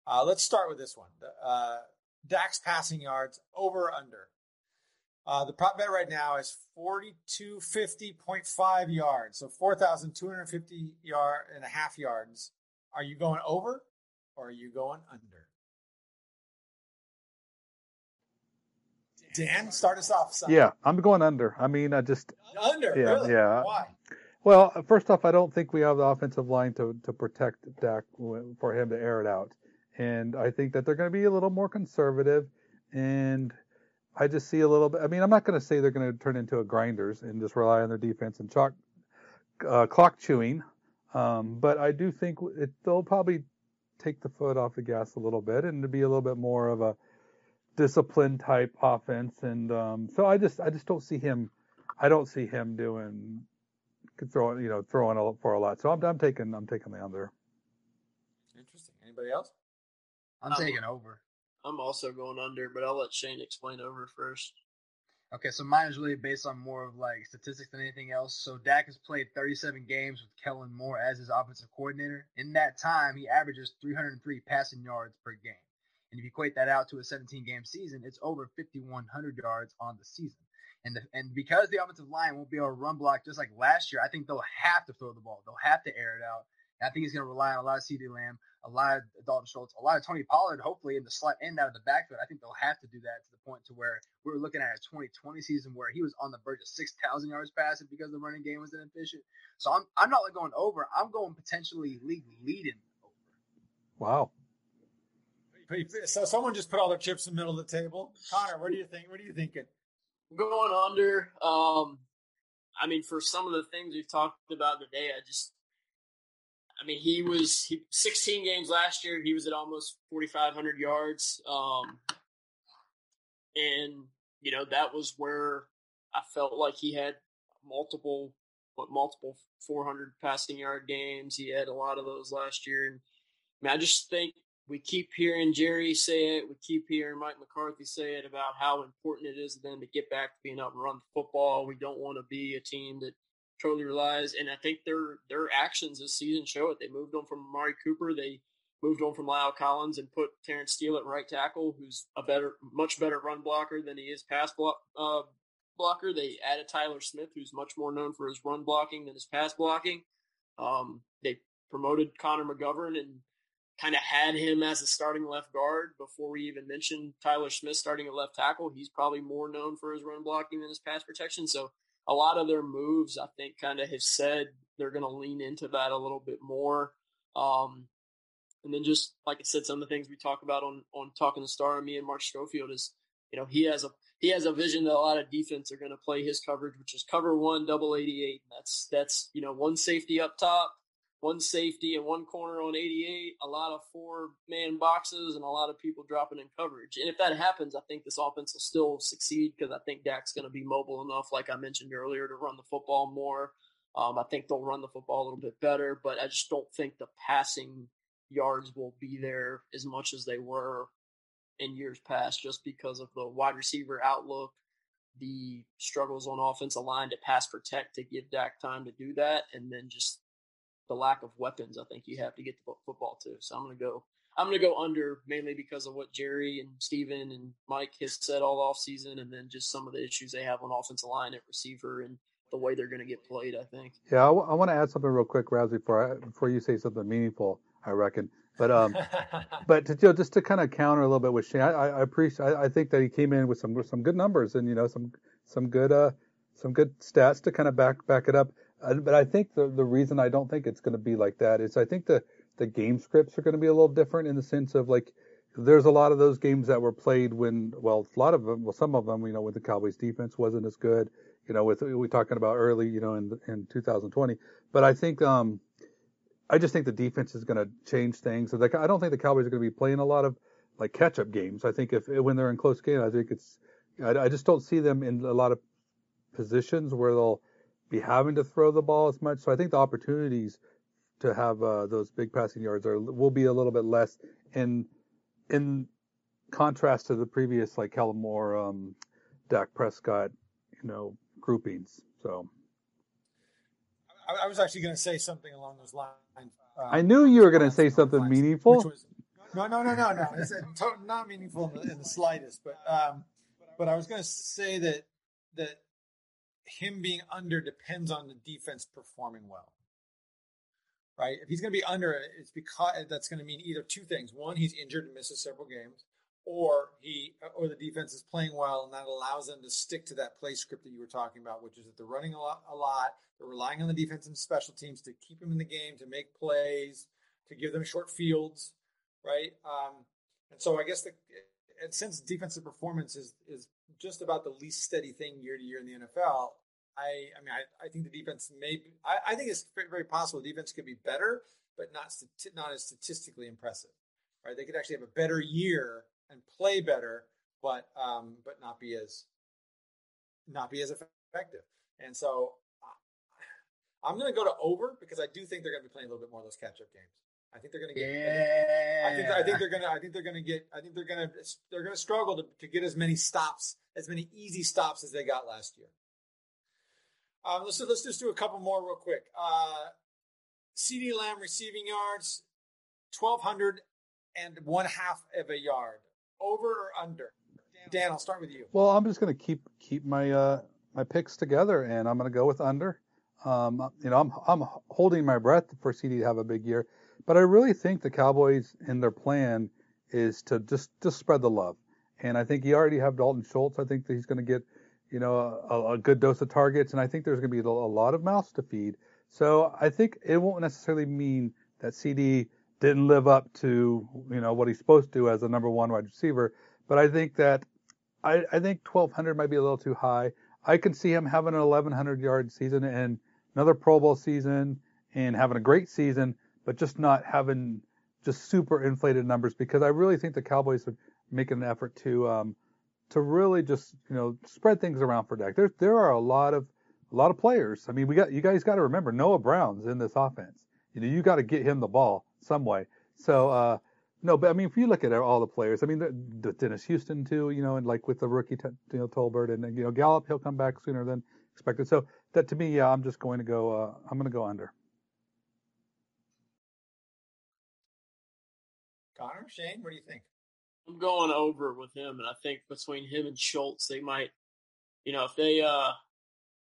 uh, let's start with this one: uh, Dak's passing yards over under. Uh, the prop bet right now is forty two fifty point five yards, so four thousand two hundred fifty yard and a half yards. Are you going over? or are you going under? Dan, start us off. Son. Yeah, I'm going under. I mean, I just Under, Yeah, really? yeah. Why? well, first off, I don't think we have the offensive line to to protect Dak for him to air it out, and I think that they're going to be a little more conservative, and I just see a little bit. I mean, I'm not going to say they're going to turn into a grinders and just rely on their defense and chalk uh, clock chewing, um, but I do think it, they'll probably take the foot off the gas a little bit and to be a little bit more of a disciplined type offense. And um, so I just I just don't see him. I don't see him doing throwing you know throwing for a lot. So I'm I'm taking I'm taking the under. Interesting. Anybody else? I'm Um, taking over. I'm also going under, but I'll let Shane explain over first. Okay, so mine is really based on more of like statistics than anything else. So Dak has played 37 games with Kellen Moore as his offensive coordinator. In that time, he averages 303 passing yards per game. And if you equate that out to a 17 game season, it's over 5,100 yards on the season. And the, and because the offensive line won't be able to run block just like last year, I think they'll have to throw the ball. They'll have to air it out. And I think he's going to rely on a lot of CD Lamb, a lot of Dalton Schultz, a lot of Tony Pollard, hopefully in the slot end out of the backfield. I think they'll have to do that to the point to where we were looking at a 2020 season where he was on the verge of 6,000 yards passing because the running game was inefficient. So I'm I'm not like going over. I'm going potentially league leading over. Wow. So someone just put all their chips in the middle of the table. Connor, what do you think? What are you thinking? Going under. Um, I mean, for some of the things we've talked about today, I just, I mean, he was he, 16 games last year. He was at almost 4,500 yards. Um, and you know that was where I felt like he had multiple, what multiple 400 passing yard games. He had a lot of those last year, and I mean, I just think we keep hearing Jerry say it. We keep hearing Mike McCarthy say it about how important it is to them to get back to being able to run the football. We don't want to be a team that totally relies, and I think their their actions this season show it. They moved on from Amari Cooper. They moved on from La'el Collins and put Terence Steele at right tackle, who's a better, much better run blocker than he is pass block, uh, blocker. They added Tyler Smith, who's much more known for his run blocking than his pass blocking. Um, they promoted Connor McGovern and kind of had him as a starting left guard before we even mentioned Tyler Smith starting at left tackle. He's probably more known for his run blocking than his pass protection. So a lot of their moves, I think, kind of have said they're going to lean into that a little bit more. Um, and then just like I said, some of the things we talk about on on talking the star me and Mark Schofield is, you know, he has a he has a vision that a lot of defense are going to play his coverage, which is cover one, double eighty eight. That's that's you know one safety up top, one safety and one corner on eighty eight. A lot of four man boxes and a lot of people dropping in coverage. And if that happens, I think this offense will still succeed because I think Dak's going to be mobile enough, like I mentioned earlier, to run the football more. Um, I think they'll run the football a little bit better, but I just don't think the passing yards will be there as much as they were in years past just because of the wide receiver outlook, the struggles on offensive line to pass protect to give Dak time to do that, and then just the lack of weapons I think you have to get the football to. So I'm gonna go I'm gonna go under mainly because of what Jerry and Steven and Mike has said all off season and then just some of the issues they have on offensive line at receiver and the way they're gonna get played, I think. Yeah, I, w- I want to add something real quick, Raz, before I, before you say something meaningful. I reckon, but um, [laughs] but to, you know, just to kind of counter a little bit with Shane, I, I appreciate. I, I think that he came in with some some good numbers and you know some some good uh some good stats to kind of back back it up. But I think the the reason I don't think it's going to be like that is I think the the game scripts are going to be a little different in the sense of like there's a lot of those games that were played when well a lot of them well some of them you know when the Cowboys defense wasn't as good you know with we talking about early you know in in 2020 but I think um I just think the defense is going to change things. So like, I don't think the Cowboys are going to be playing a lot of like catch up games. I think if when they're in close games, I think it's I, I just don't see them in a lot of positions where they'll be having to throw the ball as much. So I think the opportunities to have uh, those big passing yards are will be a little bit less in in contrast to the previous like Kellen Moore, um, Dak Prescott, you know, groupings. So I, I was actually going to say something along those lines. Um, I knew you were going to say something lines, meaningful. Was, no, no, no, no, no. It's not meaningful in the, in the slightest. But um, but I was going to say that that him being under depends on the defense performing well. Right? If he's going to be under, it's because that's going to mean either two things. One, he's injured and misses several games, or he or the defense is playing well and that allows them to stick to that play script that you were talking about, which is that they're running a lot, a lot. They're relying on the defense and special teams to keep them in the game, to make plays, to give them short fields, right? Um, and so I guess the since defensive performance is is just about the least steady thing year to year in the NFL, I I mean I, I think the defense may be, I, I think it's very possible the defense could be better, but not not as statistically impressive, right? They could actually have a better year and play better, but um, but not be as not be as effective. And so I'm going to go to over because I do think they're going to be playing a little bit more of those catch up games. I think they're going to get. Yeah. I think I think they're going to. I think they're going to get. I think they're going to. They're going to struggle to, to get as many stops, as many easy stops as they got last year. Um, let's let's just do a couple more real quick. Uh, CeeDee Lamb receiving yards, twelve hundred and one half of a yard. Over or under? Dan, I'll start with you. Well, I'm just going to keep keep my uh, my picks together, and I'm going to go with under. Um, you know, I'm I'm holding my breath for CeeDee to have a big year, but I really think the Cowboys in their plan is to just just spread the love, and I think you already have Dalton Schultz. I think that he's going to get you know a, a, good dose of targets, and I think there's going to be a, a lot of mouths to feed. So I think it won't necessarily mean that CeeDee didn't live up to you know what he's supposed to do as a number one wide receiver. But I think that I, I think 1200 might be a little too high. I can see him having an 1100 yard season and another Pro Bowl season and having a great season, but just not having just super inflated numbers because I really think the Cowboys would make an effort to um, to really just you know spread things around for Dak. There there are a lot of a lot of players. I mean, we got you guys got to remember Noah Brown's in this offense. You know, you got to get him the ball some way. So, uh, no, but I mean, if you look at all the players, I mean, the, the Dennis Houston too, you know, and like with the rookie, t- you know, Tolbert and you know Gallup, he'll come back sooner than expected. So that to me, yeah, I'm just going to go. Uh, I'm going to go under. Connor, Shane, what do you think? I'm going over with him, and I think between him and Schultz, they might, you know, if they, uh,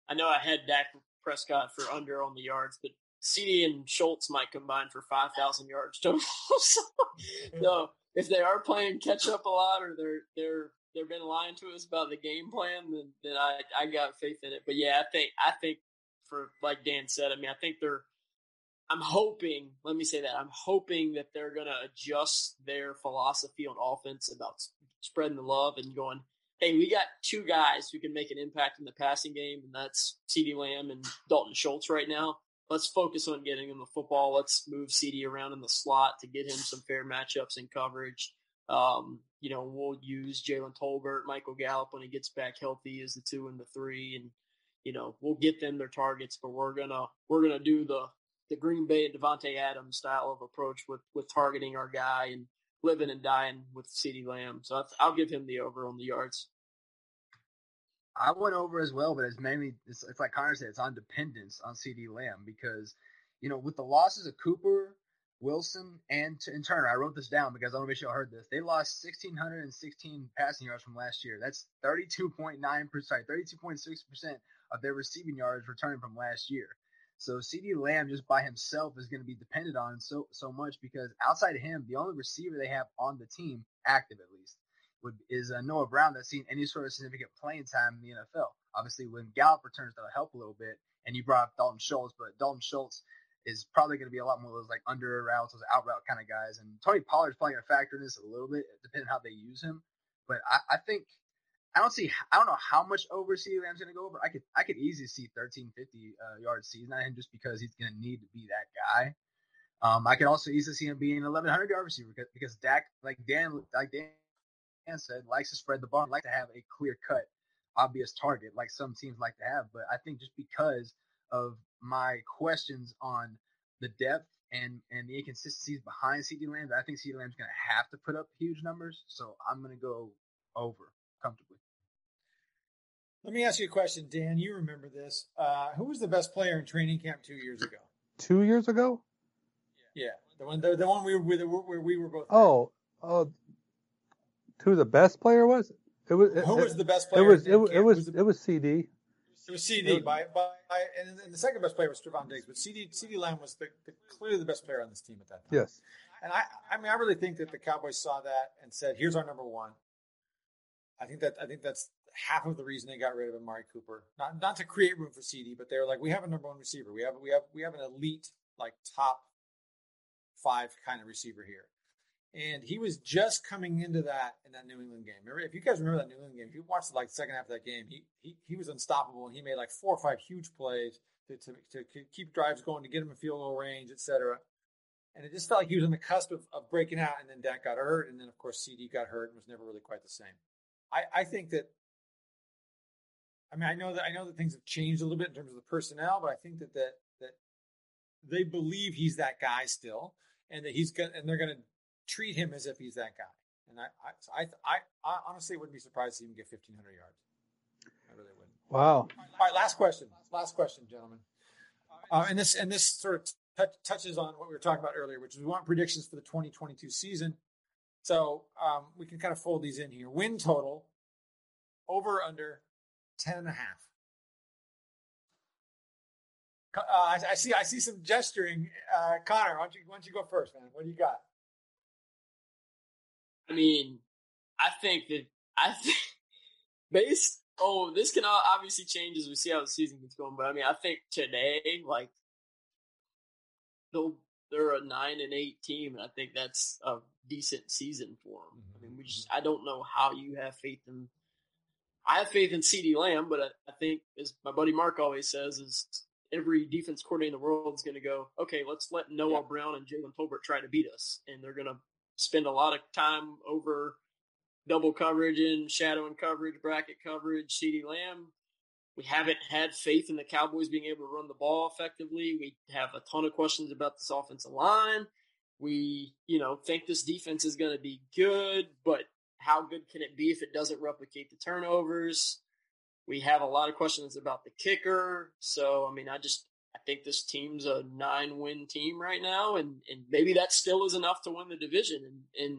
I know I had Dak Prescott for under on the yards, but CeeDee and Schultz might combine for 5,000 yards total. [laughs] so, if they are playing catch up a lot or they're they're they've been lying to us about the game plan, then, then I I got faith in it. But yeah, I think I think for like Dan said, I mean, I think they're. I'm hoping. Let me say that I'm hoping that they're going to adjust their philosophy on offense about spreading the love and going. Hey, we got two guys who can make an impact in the passing game, and that's CeeDee Lamb and Dalton Schultz right now let's focus on getting him the football. Let's move CeeDee around in the slot to get him some fair matchups and coverage. Um, you know, we'll use Jalen Tolbert, Michael Gallup when he gets back healthy as the two and the three, and you know we'll get them their targets. But we're gonna we're gonna do the the Green Bay and Davante Adams style of approach with with targeting our guy and living and dying with CeeDee Lamb. So I'll give him the over on the yards. I went over as well, but it's mainly it's, it's like Connor said, it's on dependence on CeeDee Lamb because you know with the losses of Cooper, Wilson, and, and Turner, I wrote this down because I want to make sure I heard this. They lost 1,616 passing yards from last year. That's 32.9 percent, 32.6 percent of their receiving yards returning from last year. So CeeDee Lamb just by himself is going to be depended on so so much because outside of him, the only receiver they have on the team, active at least, would, is uh, Noah Brown that's seen any sort of significant playing time in the NFL. Obviously, when Gallup returns, that'll help a little bit. And you brought up Dalton Schultz, but Dalton Schultz is probably going to be a lot more of those like under routes, those out route kind of guys. And Tony Pollard's probably going to factor in this a little bit, depending on how they use him. But I, I think I don't see I don't know how much over CeeDee Lamb's going to go, but I could I could easily see 1350 uh, yard season on him just because he's going to need to be that guy. Um, I could also easily see him being an 1100 yard receiver because, because Dak, like Dan, like Dan said, likes to spread the ball, like to have a clear cut, obvious target, like some teams like to have. But I think just because of my questions on the depth and and the inconsistencies behind CeeDee Lamb, I think CeeDee Lamb's going to have to put up huge numbers. So I'm going to go over. Let me ask you a question, Dan. You remember this? Uh, who was the best player in training camp two years ago? Two years ago? Yeah, the one the, the one we were with where we were both. Oh, oh, who the best player was? It was. It, who was the best player? It was. It, it was. It was, was, it was CeeDee. It was CeeDee by by and, and the second best player was Trevon Diggs, but CD CeeDee Lamb was the, the, clearly the best player on this team at that time. Yes. And I I mean I really think that the Cowboys saw that and said, "Here's our number one." I think that I think that's half of the reason they got rid of Amari Cooper. Not not to create room for CeeDee, but they were like, we have a number one receiver. We have we have we have an elite like top five kind of receiver here. And he was just coming into that in that New England game. Remember, if you guys remember that New England game, if you watched like second half of that game, he he, he was unstoppable and he made like four or five huge plays to, to, to keep drives going, to get him in field goal range, etc. And it just felt like he was on the cusp of, of breaking out, and then Dak got hurt, and then of course CeeDee got hurt and was never really quite the same. I, I think that I mean I know that I know that things have changed a little bit in terms of the personnel, but I think that that that they believe he's that guy still and that he's gonna and they're going to treat him as if he's that guy. And I, I, I, I honestly wouldn't be surprised to see him get 1,500 yards. I really wouldn't. Wow. All right, last question. Last question, gentlemen. Uh, and this and this sort of t- touches on what we were talking about earlier, which is we want predictions for the 2022 season. So um, we can kind of fold these in here. Win total over under 10 and a half. Uh, I, I, see. I see some gesturing. Uh, Connor, why don't you why don't you go first, man? What do you got? I mean, I think that I think [laughs] based. Oh, this can obviously change as we see how the season gets going. But I mean, I think today, like, they'll they're a nine and eight team, and I think that's a decent season for them. I mean, we just I don't know how you have faith in. I have faith in CeeDee Lamb, but I, I think, as my buddy Mark always says, is every defense coordinator in the world is going to go, okay, let's let Noah yeah. Brown and Jalen Tolbert try to beat us. And they're going to spend a lot of time over double coverage and shadow and coverage, bracket coverage, CeeDee Lamb. We haven't had faith in the Cowboys being able to run the ball effectively. We have a ton of questions about this offensive line. We, you know, think this defense is going to be good, but how good can it be if it doesn't replicate the turnovers? We have a lot of questions about the kicker. So, I mean, I just I think this team's a nine win team right now, and, and maybe that still is enough to win the division and, and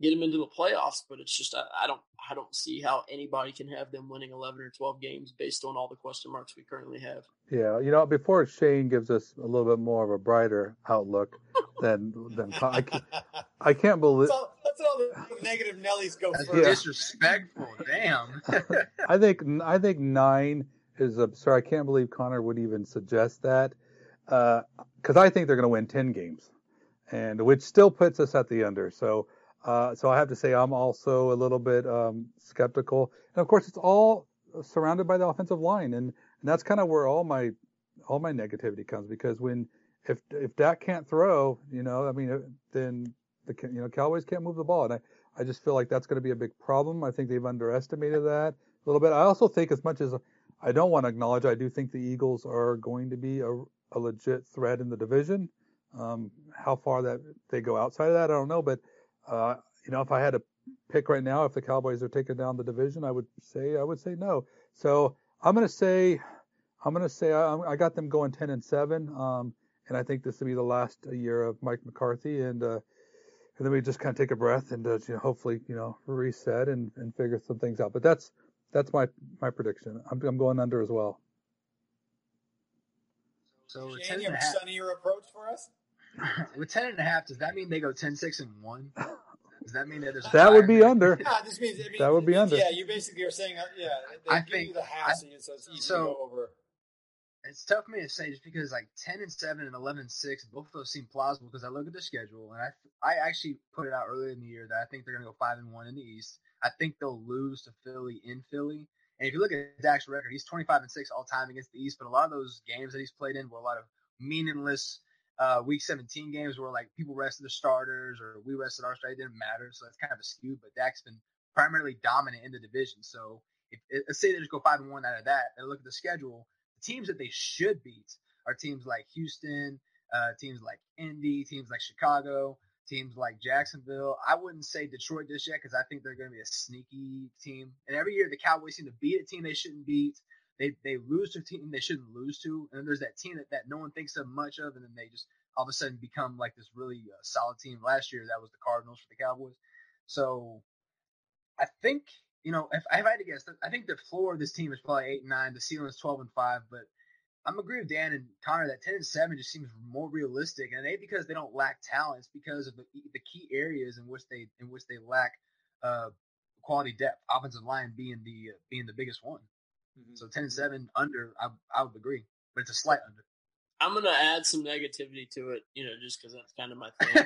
get them into the playoffs. But it's just I, I don't I don't see how anybody can have them winning eleven or twelve games based on all the question marks we currently have. Yeah, you know, before Shane gives us a little bit more of a brighter outlook than than I, can't, I can't believe. [laughs] That's all, the negative Nellies go that's first. Disrespectful, damn. [laughs] I think I think nine is absurd. I can't believe Connor would even suggest that because uh, I think they're going to win ten games, and which still puts us at the under. So. Uh, so I have to say I'm also a little bit um, skeptical, and of course it's all surrounded by the offensive line, and, and that's kind of where all my all my negativity comes because when if if Dak can't throw, you know, I mean, then the you know Cowboys can't move the ball, and I I just feel like that's going to be a big problem. I think they've underestimated that a little bit. I also think as much as I don't want to acknowledge, I do think the Eagles are going to be a, a legit threat in the division. Um, how far that they go outside of that, I don't know, but uh, you know, if I had to pick right now, if the Cowboys are taking down the division, I would say I would say no. So I'm going to say I'm going to say I, I, got them going 10 and seven, um, and I think this will be the last year of Mike McCarthy, and uh, and then we just kind of take a breath and uh, you know, hopefully you know reset and, and figure some things out. But that's that's my my prediction. I'm, I'm going under as well. So Shane, you have a sunnier approach for us. With [laughs] ten and a half, does that mean they go 10, 6, and one? Does that mean that there's that would be under? [laughs] Yeah, this means, means, that would be under. Yeah, you basically are saying, uh, yeah, they I give think you the half, I, so it's easy so, to go over. It's tough for me to say just because like ten and seven and eleven and six, both of those seem plausible because I look at the schedule and I I actually put it out earlier in the year that I think they're gonna go five and one in the East. I think they'll lose to Philly in Philly. And if you look at Dak's record, he's 25 and 6 all time against the East, but a lot of those games that he's played in were a lot of meaningless uh, week 17 games where like people rested their starters or we rested our starters. It didn't matter. So that's kind of a skew, but Dak's been primarily dominant in the division. So if, let's say they just go five and one out of that and look at the schedule, teams that they should beat are teams like Houston, uh, teams like Indy, teams like Chicago, teams like Jacksonville. I wouldn't say Detroit just yet because I think they're going to be a sneaky team. And every year the Cowboys seem to beat a team they shouldn't beat. They they lose to a team they shouldn't lose to, and then there's that team that, that no one thinks of much of, and then they just all of a sudden become like this really uh, solid team. Last year that was the Cardinals for the Cowboys. So I think you know if, if I had to guess, I think the floor of this team is probably eight and nine. The ceiling is twelve and five, but I'm agree with Dan and Connor that 10 and 7 just seems more realistic, and they because they don't lack talent. It's because of the, the key areas in which they in which they lack uh, quality depth. Offensive line being the uh, being the biggest one. Mm-hmm. So 10 and 7 under, I, I would agree, but it's a slight under. I'm gonna add some negativity to it, you know, just because that's kind of my [laughs] thing.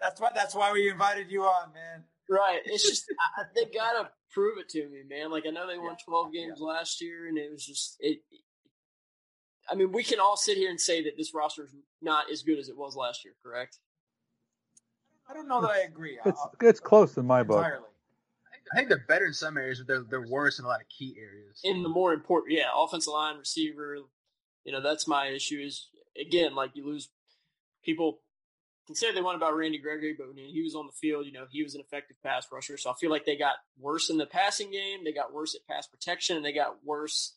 that's why that's why we invited you on, man. Right. It's just I, they gotta prove it to me, man. Like I know they won 12 games yeah. last year, and it was just it. I mean, we can all sit here and say that this roster is not as good as it was last year, correct? I don't know that I agree. It's it's close in my entirely. book. I think they're better in some areas, but they're they're worse in a lot of key areas. In the more important, yeah, offensive line, receiver, you know, that's my issue. Is again, like you lose people can say they want about Randy Gregory, but when he was on the field, you know, he was an effective pass rusher. So I feel like they got worse in the passing game, they got worse at pass protection, and they got worse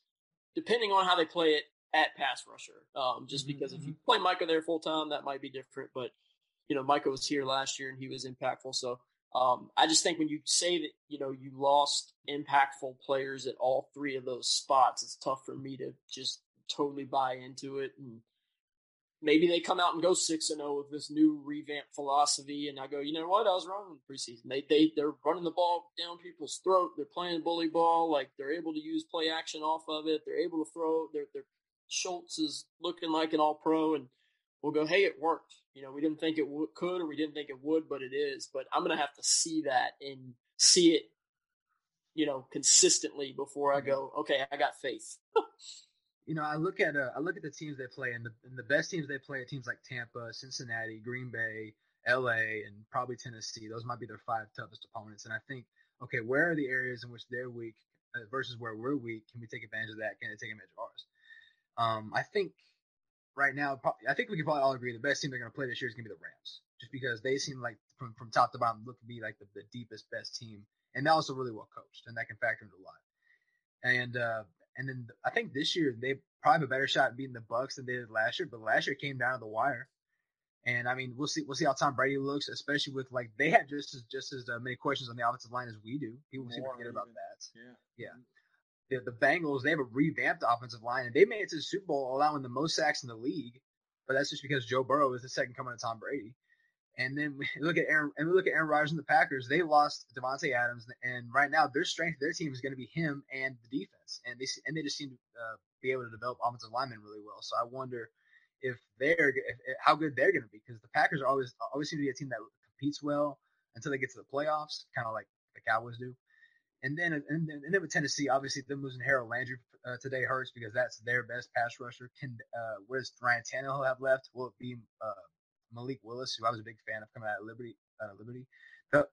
depending on how they play it at pass rusher. Um, just mm-hmm. because if you play Micah there full time, that might be different. But you know, Micah was here last year and he was impactful. So um, I just think when you say that you know you lost impactful players at all three of those spots, it's tough for me to just totally buy into it. And maybe they come out and go six and zero oh with this new revamped philosophy, and I go, you know what, I was wrong in the preseason. They they they're running the ball down people's throat. They're playing bully ball. Like they're able to use play action off of it. They're able to throw. They're, they're Schultz is looking like an all pro, and we'll go, hey, it worked. You know, we didn't think it w- could or we didn't think it would, but it is. But I'm going to have to see that and see it, you know, consistently before I mm-hmm. go, okay, I got faith. [laughs] you know, I look at uh, I look at the teams they play, and the, and the best teams they play are teams like Tampa, Cincinnati, Green Bay, L.A., and probably Tennessee. Those might be their five toughest opponents. And I think, okay, where are the areas in which they're weak uh, versus where we're weak? Can we take advantage of that? Can they take advantage of ours? Um, I think right now, I think we can probably all agree the best team they're going to play this year is going to be the Rams, just because they seem like from from top to bottom look to be like the, the deepest, best team, and they're also really well coached, and that can factor into a lot. And uh, and then I think this year they probably have a better shot at beating the Bucs than they did last year, but last year came down to the wire. And I mean, we'll see. We'll see how Tom Brady looks, especially with like they had just as just as uh, many questions on the offensive line as we do. People seem to forget about that. Yeah, yeah the, the Bengals, they have a revamped offensive line, and they made it to the Super Bowl, allowing the most sacks in the league. But that's just because Joe Burrow is the second coming of Tom Brady. And then we [laughs] look at Aaron, and we look at Aaron Rodgers and the Packers. They lost Davante Adams, and right now their strength, their team is going to be him and the defense, and they and they just seem to uh, be able to develop offensive linemen really well. So I wonder if they're if, if, how good they're going to be because the Packers are always always seem to be a team that competes well until they get to the playoffs, kind of like the Cowboys do. And then, and then, and then with Tennessee, obviously them losing Harold Landry uh, today hurts because that's their best pass rusher. Can uh, where's Ryan Tannehill have left? Will it be uh, Malik Willis, who I was a big fan of coming out of Liberty? Uh, Liberty.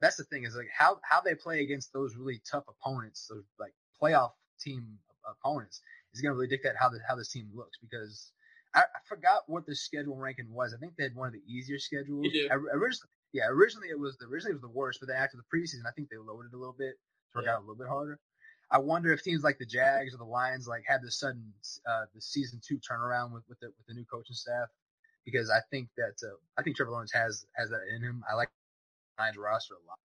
that's the thing is like how how they play against those really tough opponents, those like playoff team opponents, is going to really dictate how the, how this team looks because. I, I forgot what the schedule ranking was. I think they had one of the easier schedules. I, originally, yeah, originally it was originally it was the worst, but then after the preseason, I think they lowered it a little bit to work yeah. out a little bit harder. I wonder if teams like the Jags or the Lions like had the sudden uh, the season two turnaround with with the, with the new coaching staff because I think that uh, I think Trevor Lawrence has has that in him. I like Lions roster a lot,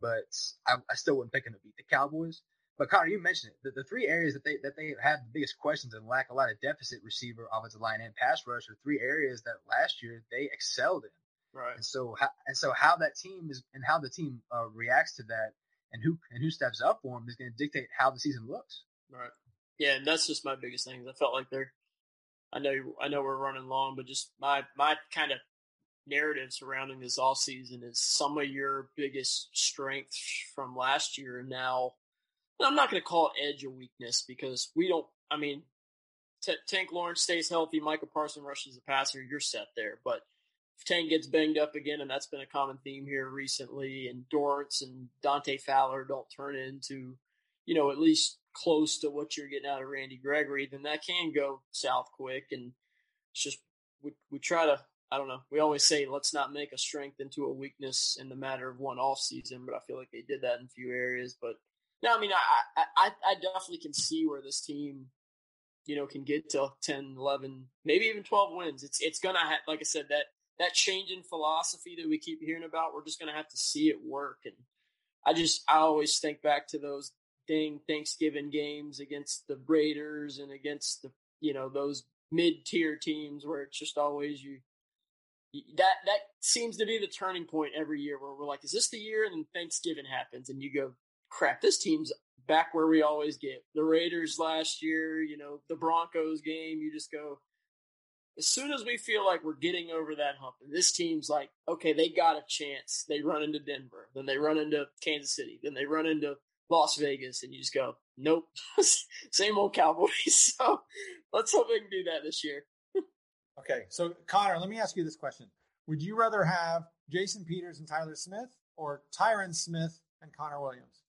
but I, I still wouldn't pick him to beat the Cowboys. But Connor, you mentioned it. The, the three areas that they that they have the biggest questions and lack a lot of deficit receiver, offensive line, and pass rush are three areas that last year they excelled in. Right. And so how, and so how that team is and how the team uh, reacts to that and who and who steps up for him is going to dictate how the season looks. Right. Yeah, and that's just my biggest thing. I felt like they're. I know I know we're running long, but just my my kind of narrative surrounding this off season is some of your biggest strengths from last year and now. I'm not going to call it edge a weakness because we don't. I mean, T- Tank Lawrence stays healthy, Micah Parsons rushes the passer, you're set there. But if Tank gets banged up again, and that's been a common theme here recently, and Dorance and Dante Fowler don't turn into, you know, at least close to what you're getting out of Randy Gregory, then that can go south quick. And it's just we we try to I don't know. We always say let's not make a strength into a weakness in the matter of one off season, but I feel like they did that in a few areas. But no, I mean I I, I definitely can see where this team, you know, can get to 10, 11, maybe even 12 wins. It's it's gonna have, like I said that that change in philosophy that we keep hearing about. We're just gonna have to see it work. And I just I always think back to those dang Thanksgiving games against the Raiders and against the you know those mid tier teams where it's just always you that that seems to be the turning point every year where we're like, is this the year? And then Thanksgiving happens, and you go, crap, this team's back where we always get. The Raiders last year, you know, the Broncos game, you just go. As soon as we feel like we're getting over that hump, and this team's like, okay, they got a chance. They run into Denver, then they run into Kansas City, then they run into Las Vegas, and you just go, nope, [laughs] same old Cowboys. [laughs] So let's hope they can do that this year. Okay, so Connor, let me ask you this question: Would you rather have Jason Peters and Tyler Smith, or Tyron Smith and Connor Williams?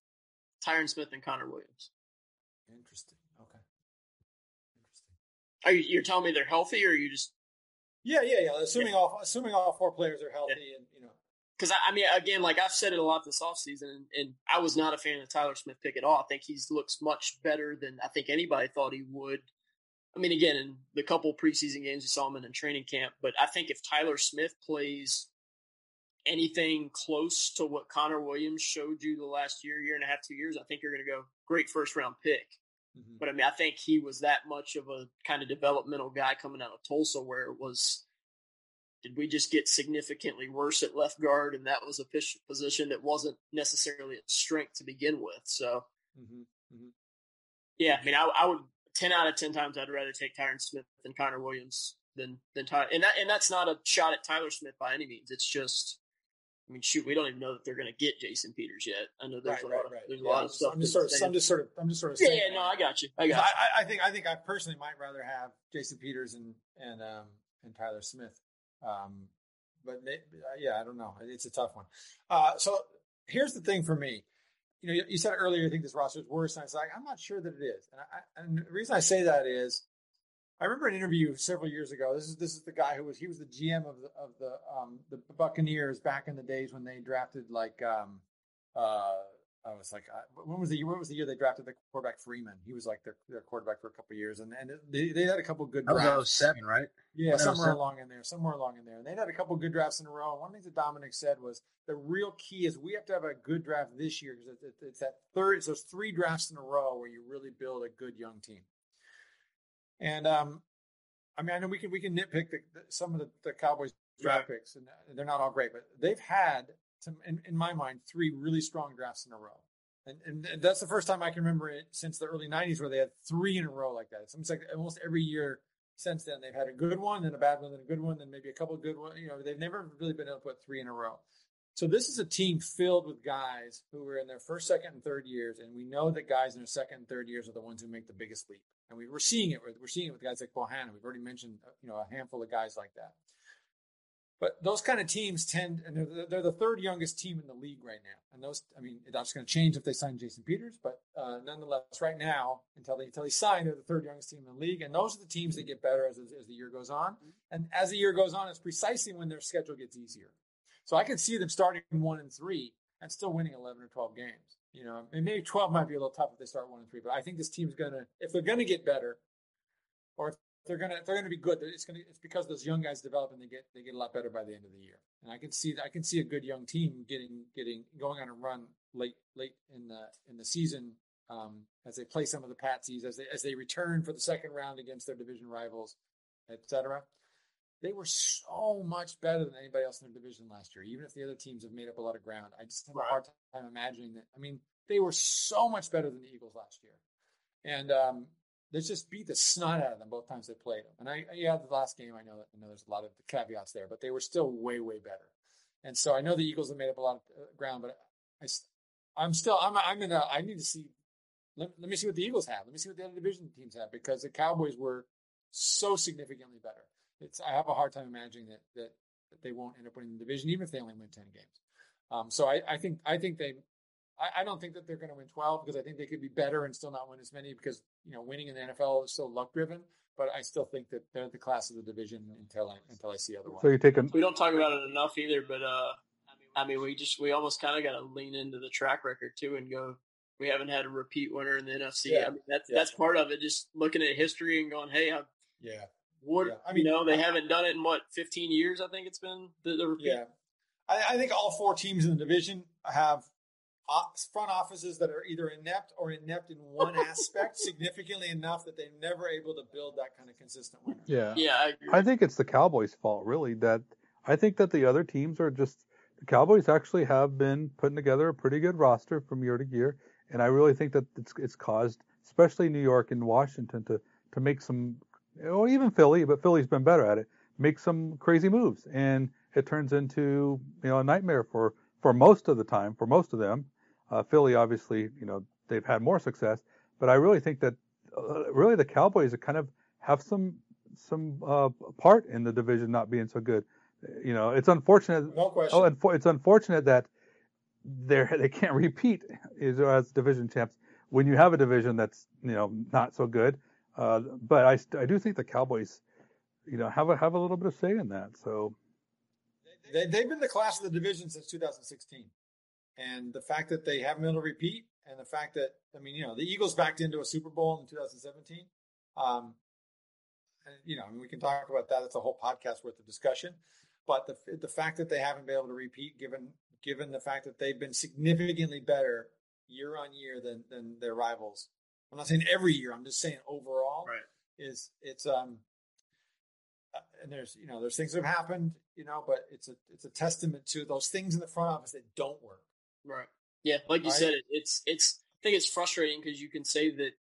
Tyron Smith and Connor Williams. Interesting. Okay. Interesting. Are you you're telling me they're healthy, or are you just? Yeah, yeah, yeah. Assuming yeah. all assuming all four players are healthy, yeah. and. Because I, I, mean, again, like I've said it a lot this offseason, and, and I was not a fan of Tyler Smith pick at all. I think he looks much better than I think anybody thought he would I mean, again, in the couple preseason games we saw him in, in training camp, but I think if Tyler Smith plays anything close to what Connor Williams showed you the last year, year and a half, two years, I think you're going to go great first round pick. Mm-hmm. But I mean, I think he was that much of a kind of developmental guy coming out of Tulsa where it was, did we just get significantly worse at left guard? And that was a position that wasn't necessarily a strength to begin with. So, mm-hmm. Mm-hmm. yeah, I mean, I, I would ten out of ten times I'd rather take Tyron Smith than Connor Williams than than Tyler. And that and that's not a shot at Tyler Smith by any means. It's just I mean, shoot, we don't even know that they're going to get Jason Peters yet. I know there's right, a lot right, of right. there's yeah, a lot of stuff. I'm just sort of, I'm just sort of, I'm just sort of. Yeah, yeah, no, I got you. I got. I, I, think, I think, I personally might rather have Jason Peters and and um and Tyler Smith. Um, but they, yeah, I don't know. It's a tough one. Uh, so here's the thing for me you know, you said earlier you think this roster is worse, and I was like, I'm not sure that it is. And, I, and the reason I say that is, I remember an interview several years ago. This is this is the guy who was he was the GM of the of the um, the Buccaneers back in the days when they drafted like um, uh, I was like, uh, when was the when was the year they drafted the quarterback Freeman? He was like their, their quarterback for a couple years, and and they, they had a couple good. That drafts. was 07, right? Yeah, somewhere along in there, somewhere along in there, and they had a couple good drafts in a row. And one of the things that Dominik said was the real key is we have to have a good draft this year because it's, it's that third, it's those three drafts in a row where you really build a good young team. And um, I mean, I know we can we can nitpick the, the, some of the, the Cowboys draft right. picks, and they're not all great, but they've had to, in, in, my mind, three really strong drafts in a row. And, and, that's the first time I can remember it since the early 90s where they had three in a row like that. It's seems like almost every year since then they've had a good one, then a bad one, then a good one, then maybe a couple of good ones. You know, they've never really been able to put three in a row. So this is a team filled with guys who are in their first, second, and third years, and we know that guys in their second and third years are the ones who make the biggest leap. And we, are seeing it. We're seeing it with guys like Bohanna. We've already mentioned, uh, you know, a handful of guys like that. But those kind of teams tend, and they're, they're, the third youngest team in the league right now. And those, I mean, that's going to change if they sign Jason Peters, but uh, nonetheless, right now, until they until they sign, they're the third youngest team in the league. And those are the teams that get better as, as the year goes on. And as the year goes on, it's precisely when their schedule gets easier. So I can see them starting one and three and still winning 11 or 12 games. You know, and maybe 12 might be a little tough if they start one and three, but I think this team's going to, if they're going to get better, or if they're gonna they're gonna be good. It's gonna it's because those young guys develop and they get they get a lot better by the end of the year. And I can see I can see a good young team getting getting going on a run late late in the in the season um, as they play some of the patsies as they as they return for the second round against their division rivals, etc. They were so much better than anybody else in their division last year. Even if the other teams have made up a lot of ground, I just have a hard time imagining that. I mean, they were so much better than the Eagles last year, and um, they just beat the snot out of them both times they played them. And I, yeah, the last game, I know that I know there's a lot of the caveats there, but they were still way, way better. And so I know the Eagles have made up a lot of uh, ground, but I, I'm still, I'm, I'm in a, I need to see, let, let me see what the Eagles have. Let me see what the other division teams have because the Cowboys were so significantly better. It's I have a hard time imagining that that, that they won't end up winning the division, even if they only win ten games. Um, so I, I think I think they I, don't think that they're going to win twelve because I think they could be better and still not win as many because you know winning in the NFL is so luck driven. But I still think that they're the class of the division until I until I see otherwise. So you take a We don't talk about it enough either, but uh, I mean, we just we almost kind of got to lean into the track record too and go. We haven't had a repeat winner in the NFC. Yeah. I mean, that's Yeah. that's part of it. Just looking at history and going, hey, how, yeah, what Yeah. I I mean, mean, you know, they I- haven't done it in what 15 years. I think it's been the, the repeat. yeah. I, I think all four teams in the division have op- front offices that are either inept or inept in one [laughs] aspect significantly enough that they're never able to build that kind of consistent winner. yeah. Yeah, I agree. I think it's the Cowboys' fault, really. That I think that the other teams are just the Cowboys actually have been putting together a pretty good roster from year to year, and I really think that it's it's caused, especially New York and Washington, to to make some, or even Philly, but Philly's been better at it, make some crazy moves, and it turns into you know a nightmare for for most of the time for most of them. Uh, Philly, obviously, you know they've had more success, but I really think that uh, really the Cowboys are kind of have some some uh, part in the division not being so good. You know, it's unfortunate. No question. Oh, and it's unfortunate that they [laughs] they can't repeat as, as division champs when you have a division that's you know not so good. Uh, but I I do think the Cowboys, you know, have a have a little bit of say in that. So They, they've been the class of the division since 2016. And the fact that they haven't been able to repeat, and the fact that, I mean, you know, the Eagles backed into a Super Bowl in 2017. Um, and, you know, I mean, we can talk about that. It's a whole podcast worth of discussion. But the, the fact that they haven't been able to repeat, given given the fact that they've been significantly better year on year than, than their rivals. I'm not saying every year. I'm just saying overall Right. is it's um uh, and there's you know there's things that have happened you know but it's a it's a testament to those things in the front office that don't work Right. Yeah, like you said, it, it's it's. I think it's frustrating because you can say that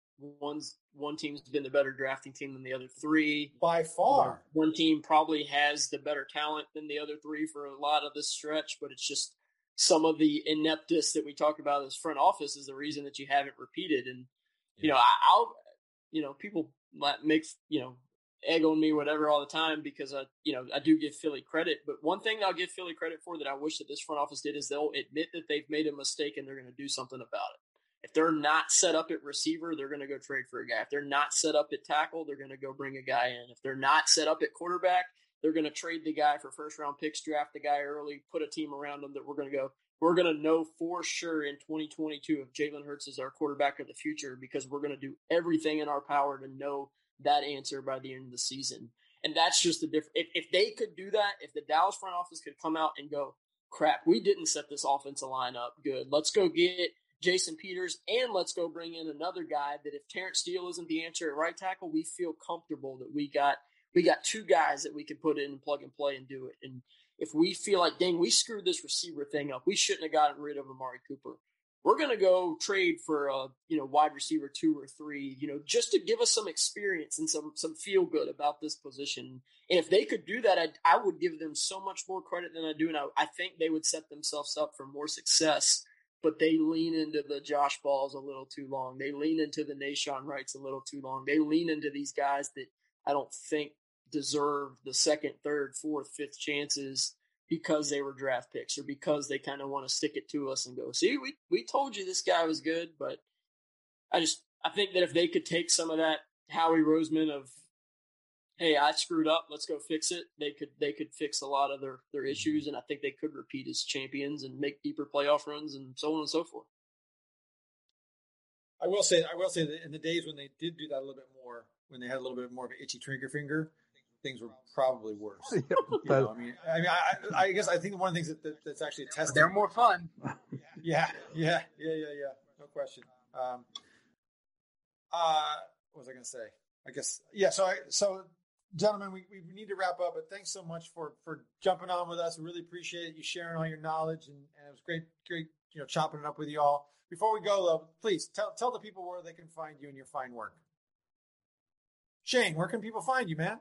one's one team's been the better drafting team than the other three. by far One team probably has the better talent than the other three for a lot of this stretch, but it's just some of the ineptness that we talk about as front office is the reason that you haven't repeated. And you know, I, I'll, you know, people make you know egg on me whatever all the time because I, you know, I do give Philly credit. But one thing I'll give Philly credit for that I wish that this front office did is they'll admit that they've made a mistake and they're going to do something about it. If they're not set up at receiver, they're going to go trade for a guy. If they're not set up at tackle, they're going to go bring a guy in. If they're not set up at quarterback, they're going to trade the guy for first round picks, draft the guy early, put a team around them that we're going to go. We're going to know for sure in 2022 if Jalen Hurts is our quarterback of the future because we're going to do everything in our power to know that answer by the end of the season. And that's just the difference. If, if they could do that, if the Dallas front office could come out and go, crap, we didn't set this offensive line up good. Let's go get Jason Peters and let's go bring in another guy that if Terence Steele isn't the answer at right tackle, we feel comfortable that we got we got two guys that we can put in and plug and play and do it. And if we feel like, dang, we screwed this receiver thing up, we shouldn't have gotten rid of Amari Cooper. We're gonna go trade for a you know wide receiver two or three, you know, just to give us some experience and some some feel good about this position. And if they could do that, I, I would give them so much more credit than I do, and I, I think they would set themselves up for more success. But they lean into the Josh Balls a little too long. They lean into the Nahshon Wrights a little too long. They lean into these guys that I don't think deserve the second, third, fourth, fifth chances because they were draft picks or because they kind of want to stick it to us and go, see, we, we told you this guy was good. But I just, I think that if they could take some of that Howie Roseman of, hey, I screwed up, let's go fix it, they could, they could fix a lot of their, their issues. And I think they could repeat as champions and make deeper playoff runs and so on and so forth. I will say, I will say that in the days when they did do that a little bit more, when they had a little bit more of an itchy trigger finger, things were probably worse. [laughs] Yeah, You know, I mean, I mean, I, I guess I think one of the things that, that that's actually a test. They're more fun. [laughs] Yeah, yeah, yeah, yeah, yeah. No question. Um, uh, what was I going to say? I guess yeah. So, I, so gentlemen, we, we need to wrap up. But thanks so much for for jumping on with us. We really appreciate you sharing all your knowledge, and, and it was great, great, you know, chopping it up with you all. Before we go, though, please tell tell the people where they can find you and your fine work. Shane, where can people find you, man?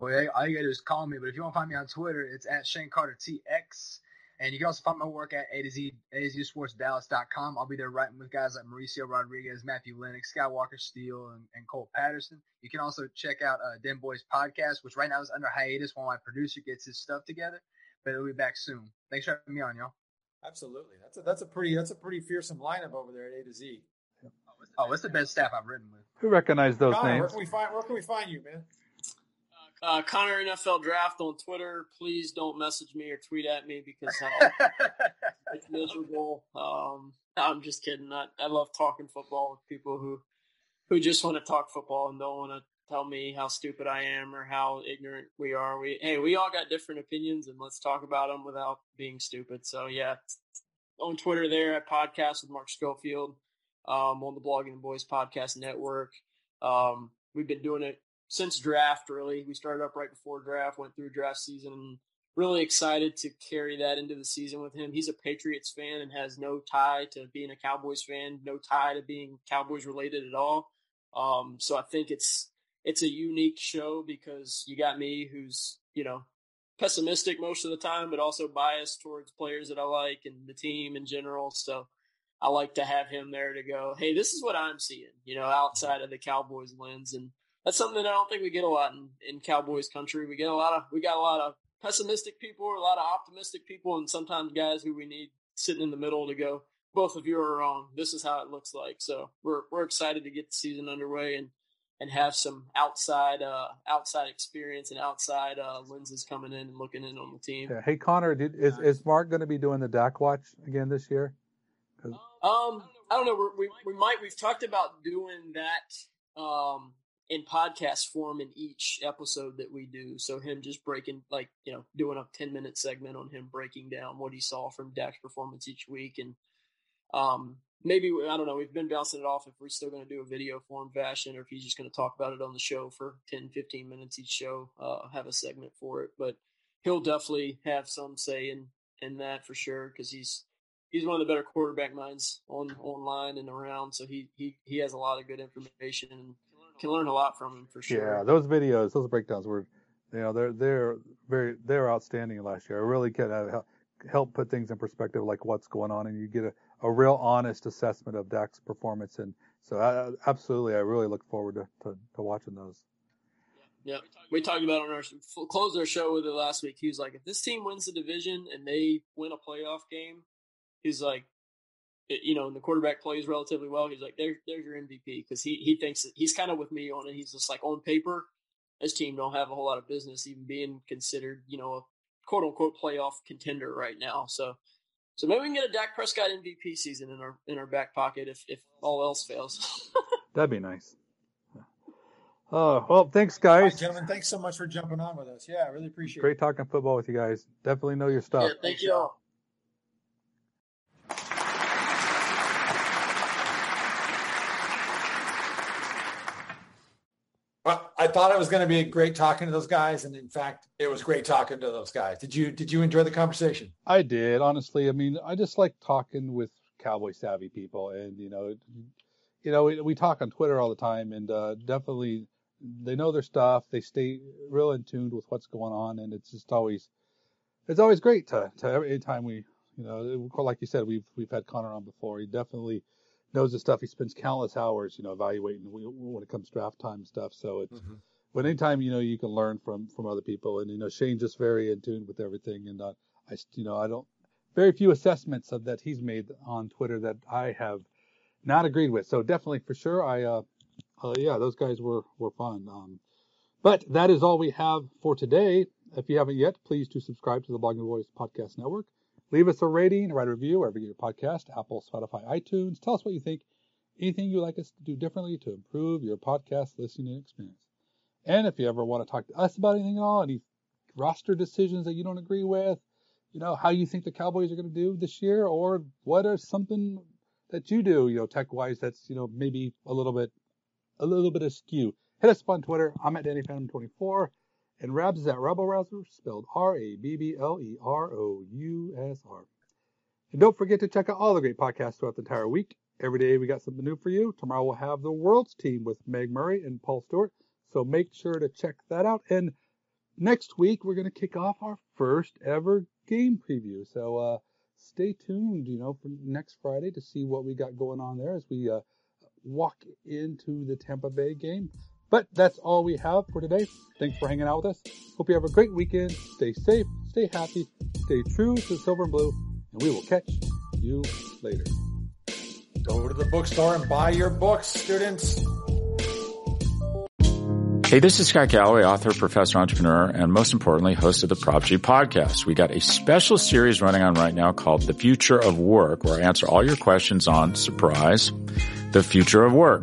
Well, all you gotta do is call me. But if you want to find me on Twitter, it's at Shane Carter TX. And you can also find my work at A to Z, A to Z Sports Dallas.com. I'll be there writing with guys like Mauricio Rodriguez, Matthew Lennox, Skywalker Steele, and, and Cole Patterson. You can also check out uh, Den Boys podcast, which right now is under hiatus while my producer gets his stuff together, but it'll be back soon. Thanks for having me on, y'all. Absolutely. That's a that's a pretty that's a pretty fearsome lineup over there at A to Z. Oh, it's the best staff I've written with. Who recognize those Connor, where names? can we find where can we find you, man? Uh, Connor NFL Draft on Twitter. Please don't message me or tweet at me because I'll, [laughs] it's miserable. Um, I'm just kidding. I, I love talking football with people who who just want to talk football and don't want to tell me how stupid I am or how ignorant we are. We hey, we all got different opinions, and let's talk about them without being stupid. So yeah, on Twitter there at podcast with Mark Schofield, um, on the Blogging the Boys Podcast Network. Um, we've been doing it since draft. Really, we started up right before draft, went through draft season, and really excited to carry that into the season with him. He's a Patriots fan and has no tie to being a Cowboys fan, no tie to being Cowboys related at all. Um, so I think it's it's a unique show because you got me who's you know pessimistic most of the time, but also biased towards players that I like and the team in general. So I like to have him there to go, hey, this is what I'm seeing, you know, outside of the Cowboys lens, and that's something that I don't think we get a lot in, in Cowboys country. We get a lot of we got a lot of pessimistic people, a lot of optimistic people, and sometimes guys who we need sitting in the middle to go. Both of you are wrong. This is how it looks like. So we're we're excited to get the season underway and and have some outside uh, outside experience and outside uh, lenses coming in and looking in on the team. Yeah. Hey Connor, did, is is Mark going to be doing the Dak watch again this year? 'Cause- Um, I don't know. We're, we we might we've talked about doing that um in podcast form in each episode that we do. So him just breaking like you know doing a ten minute segment on him breaking down what he saw from Dak's performance each week and um maybe I don't know. We've been bouncing it off if we're still going to do a video form fashion or if he's just going to talk about it on the show for 10, 15 minutes each show. Uh, have a segment for it, but he'll definitely have some say in in that for sure because he's he's one of the better quarterback minds on online and around. So he he he has a lot of good information and can learn a lot from him for sure. Yeah, those videos, those breakdowns were, you know, they're they're very they're outstanding last year. I really can uh, help help put things in perspective, like what's going on, and you get a, a real honest assessment of Dak's performance. And so, uh, absolutely, I really look forward to, to, to watching those. Yeah, we talked about on our closed our show with it last week. He was like, if this team wins the division and they win a playoff game, he's like, you know, and the quarterback plays relatively well. He's like, there, there's your MVP because he he thinks that he's kind of with me on it. He's just like on paper, his team don't have a whole lot of business even being considered, you know, a quote unquote playoff contender right now. So. So maybe we can get a Dak Prescott MVP season in our in our back pocket if, if all else fails. [laughs] That'd be nice. Oh well, thanks All right, guys. gentlemen, thanks so much for jumping on with us. Yeah, I really appreciate it. Great talking football with you guys. Definitely know your stuff. yeah, thank you all. Well, I thought it was going to be great talking to those guys, and in fact, it was great talking to those guys. Did you Did you enjoy the conversation? I did, honestly. I mean, I just like talking with cowboy savvy people, and you know, you know, we, we talk on Twitter all the time, and uh, definitely they know their stuff. They stay real in tune with what's going on, and it's just always, it's always great to to every time we, you know, like you said, we've we've had Connor on before. He definitely knows the stuff. He spends countless hours, you know, evaluating when it comes to draft time stuff. So it's but anytime you know you can learn from from other people, and you know Shane's just very in tune with everything, and uh, I you know I don't very few assessments of that he's made on Twitter that I have not agreed with. So definitely for sure, I uh, uh yeah those guys were were fun. Um, but that is all we have for today. If you haven't yet, please do subscribe to the Blogging the Boys Podcast Network. Leave us a rating, write a review wherever you get your podcast, Apple, Spotify, iTunes. Tell us what you think. Anything you'd like us to do differently to improve your podcast listening experience. And if you ever want to talk to us about anything at all, any roster decisions that you don't agree with, you know, how you think the Cowboys are going to do this year, or what are something that you do, you know, tech wise that's, you know, maybe a little bit, a little bit askew. Hit us up on Twitter. I'm at DannyPhantom24. And Rabs is at Rabblerousr, spelled R A B B L E R O U S R. And don't forget to check out all the great podcasts throughout the entire week. Every day we got something new for you. Tomorrow we'll have the World's Team with Meg Murray and Paul Stewart. So make sure to check that out. And next week we're going to kick off our first ever game preview. So uh, stay tuned, you know, for next Friday to see what we got going on there as we uh, walk into the Tampa Bay game. But that's all we have for today. Thanks for hanging out with us. Hope you have a great weekend. Stay safe, stay happy, stay true to silver and blue, and we will catch you later. Go to the bookstore and buy your books, students. Hey, this is Scott Galloway, author, professor, entrepreneur, and most importantly, host of the Prop G podcast. We got a special series running on right now called The Future of Work, where I answer all your questions on surprise, the future of work.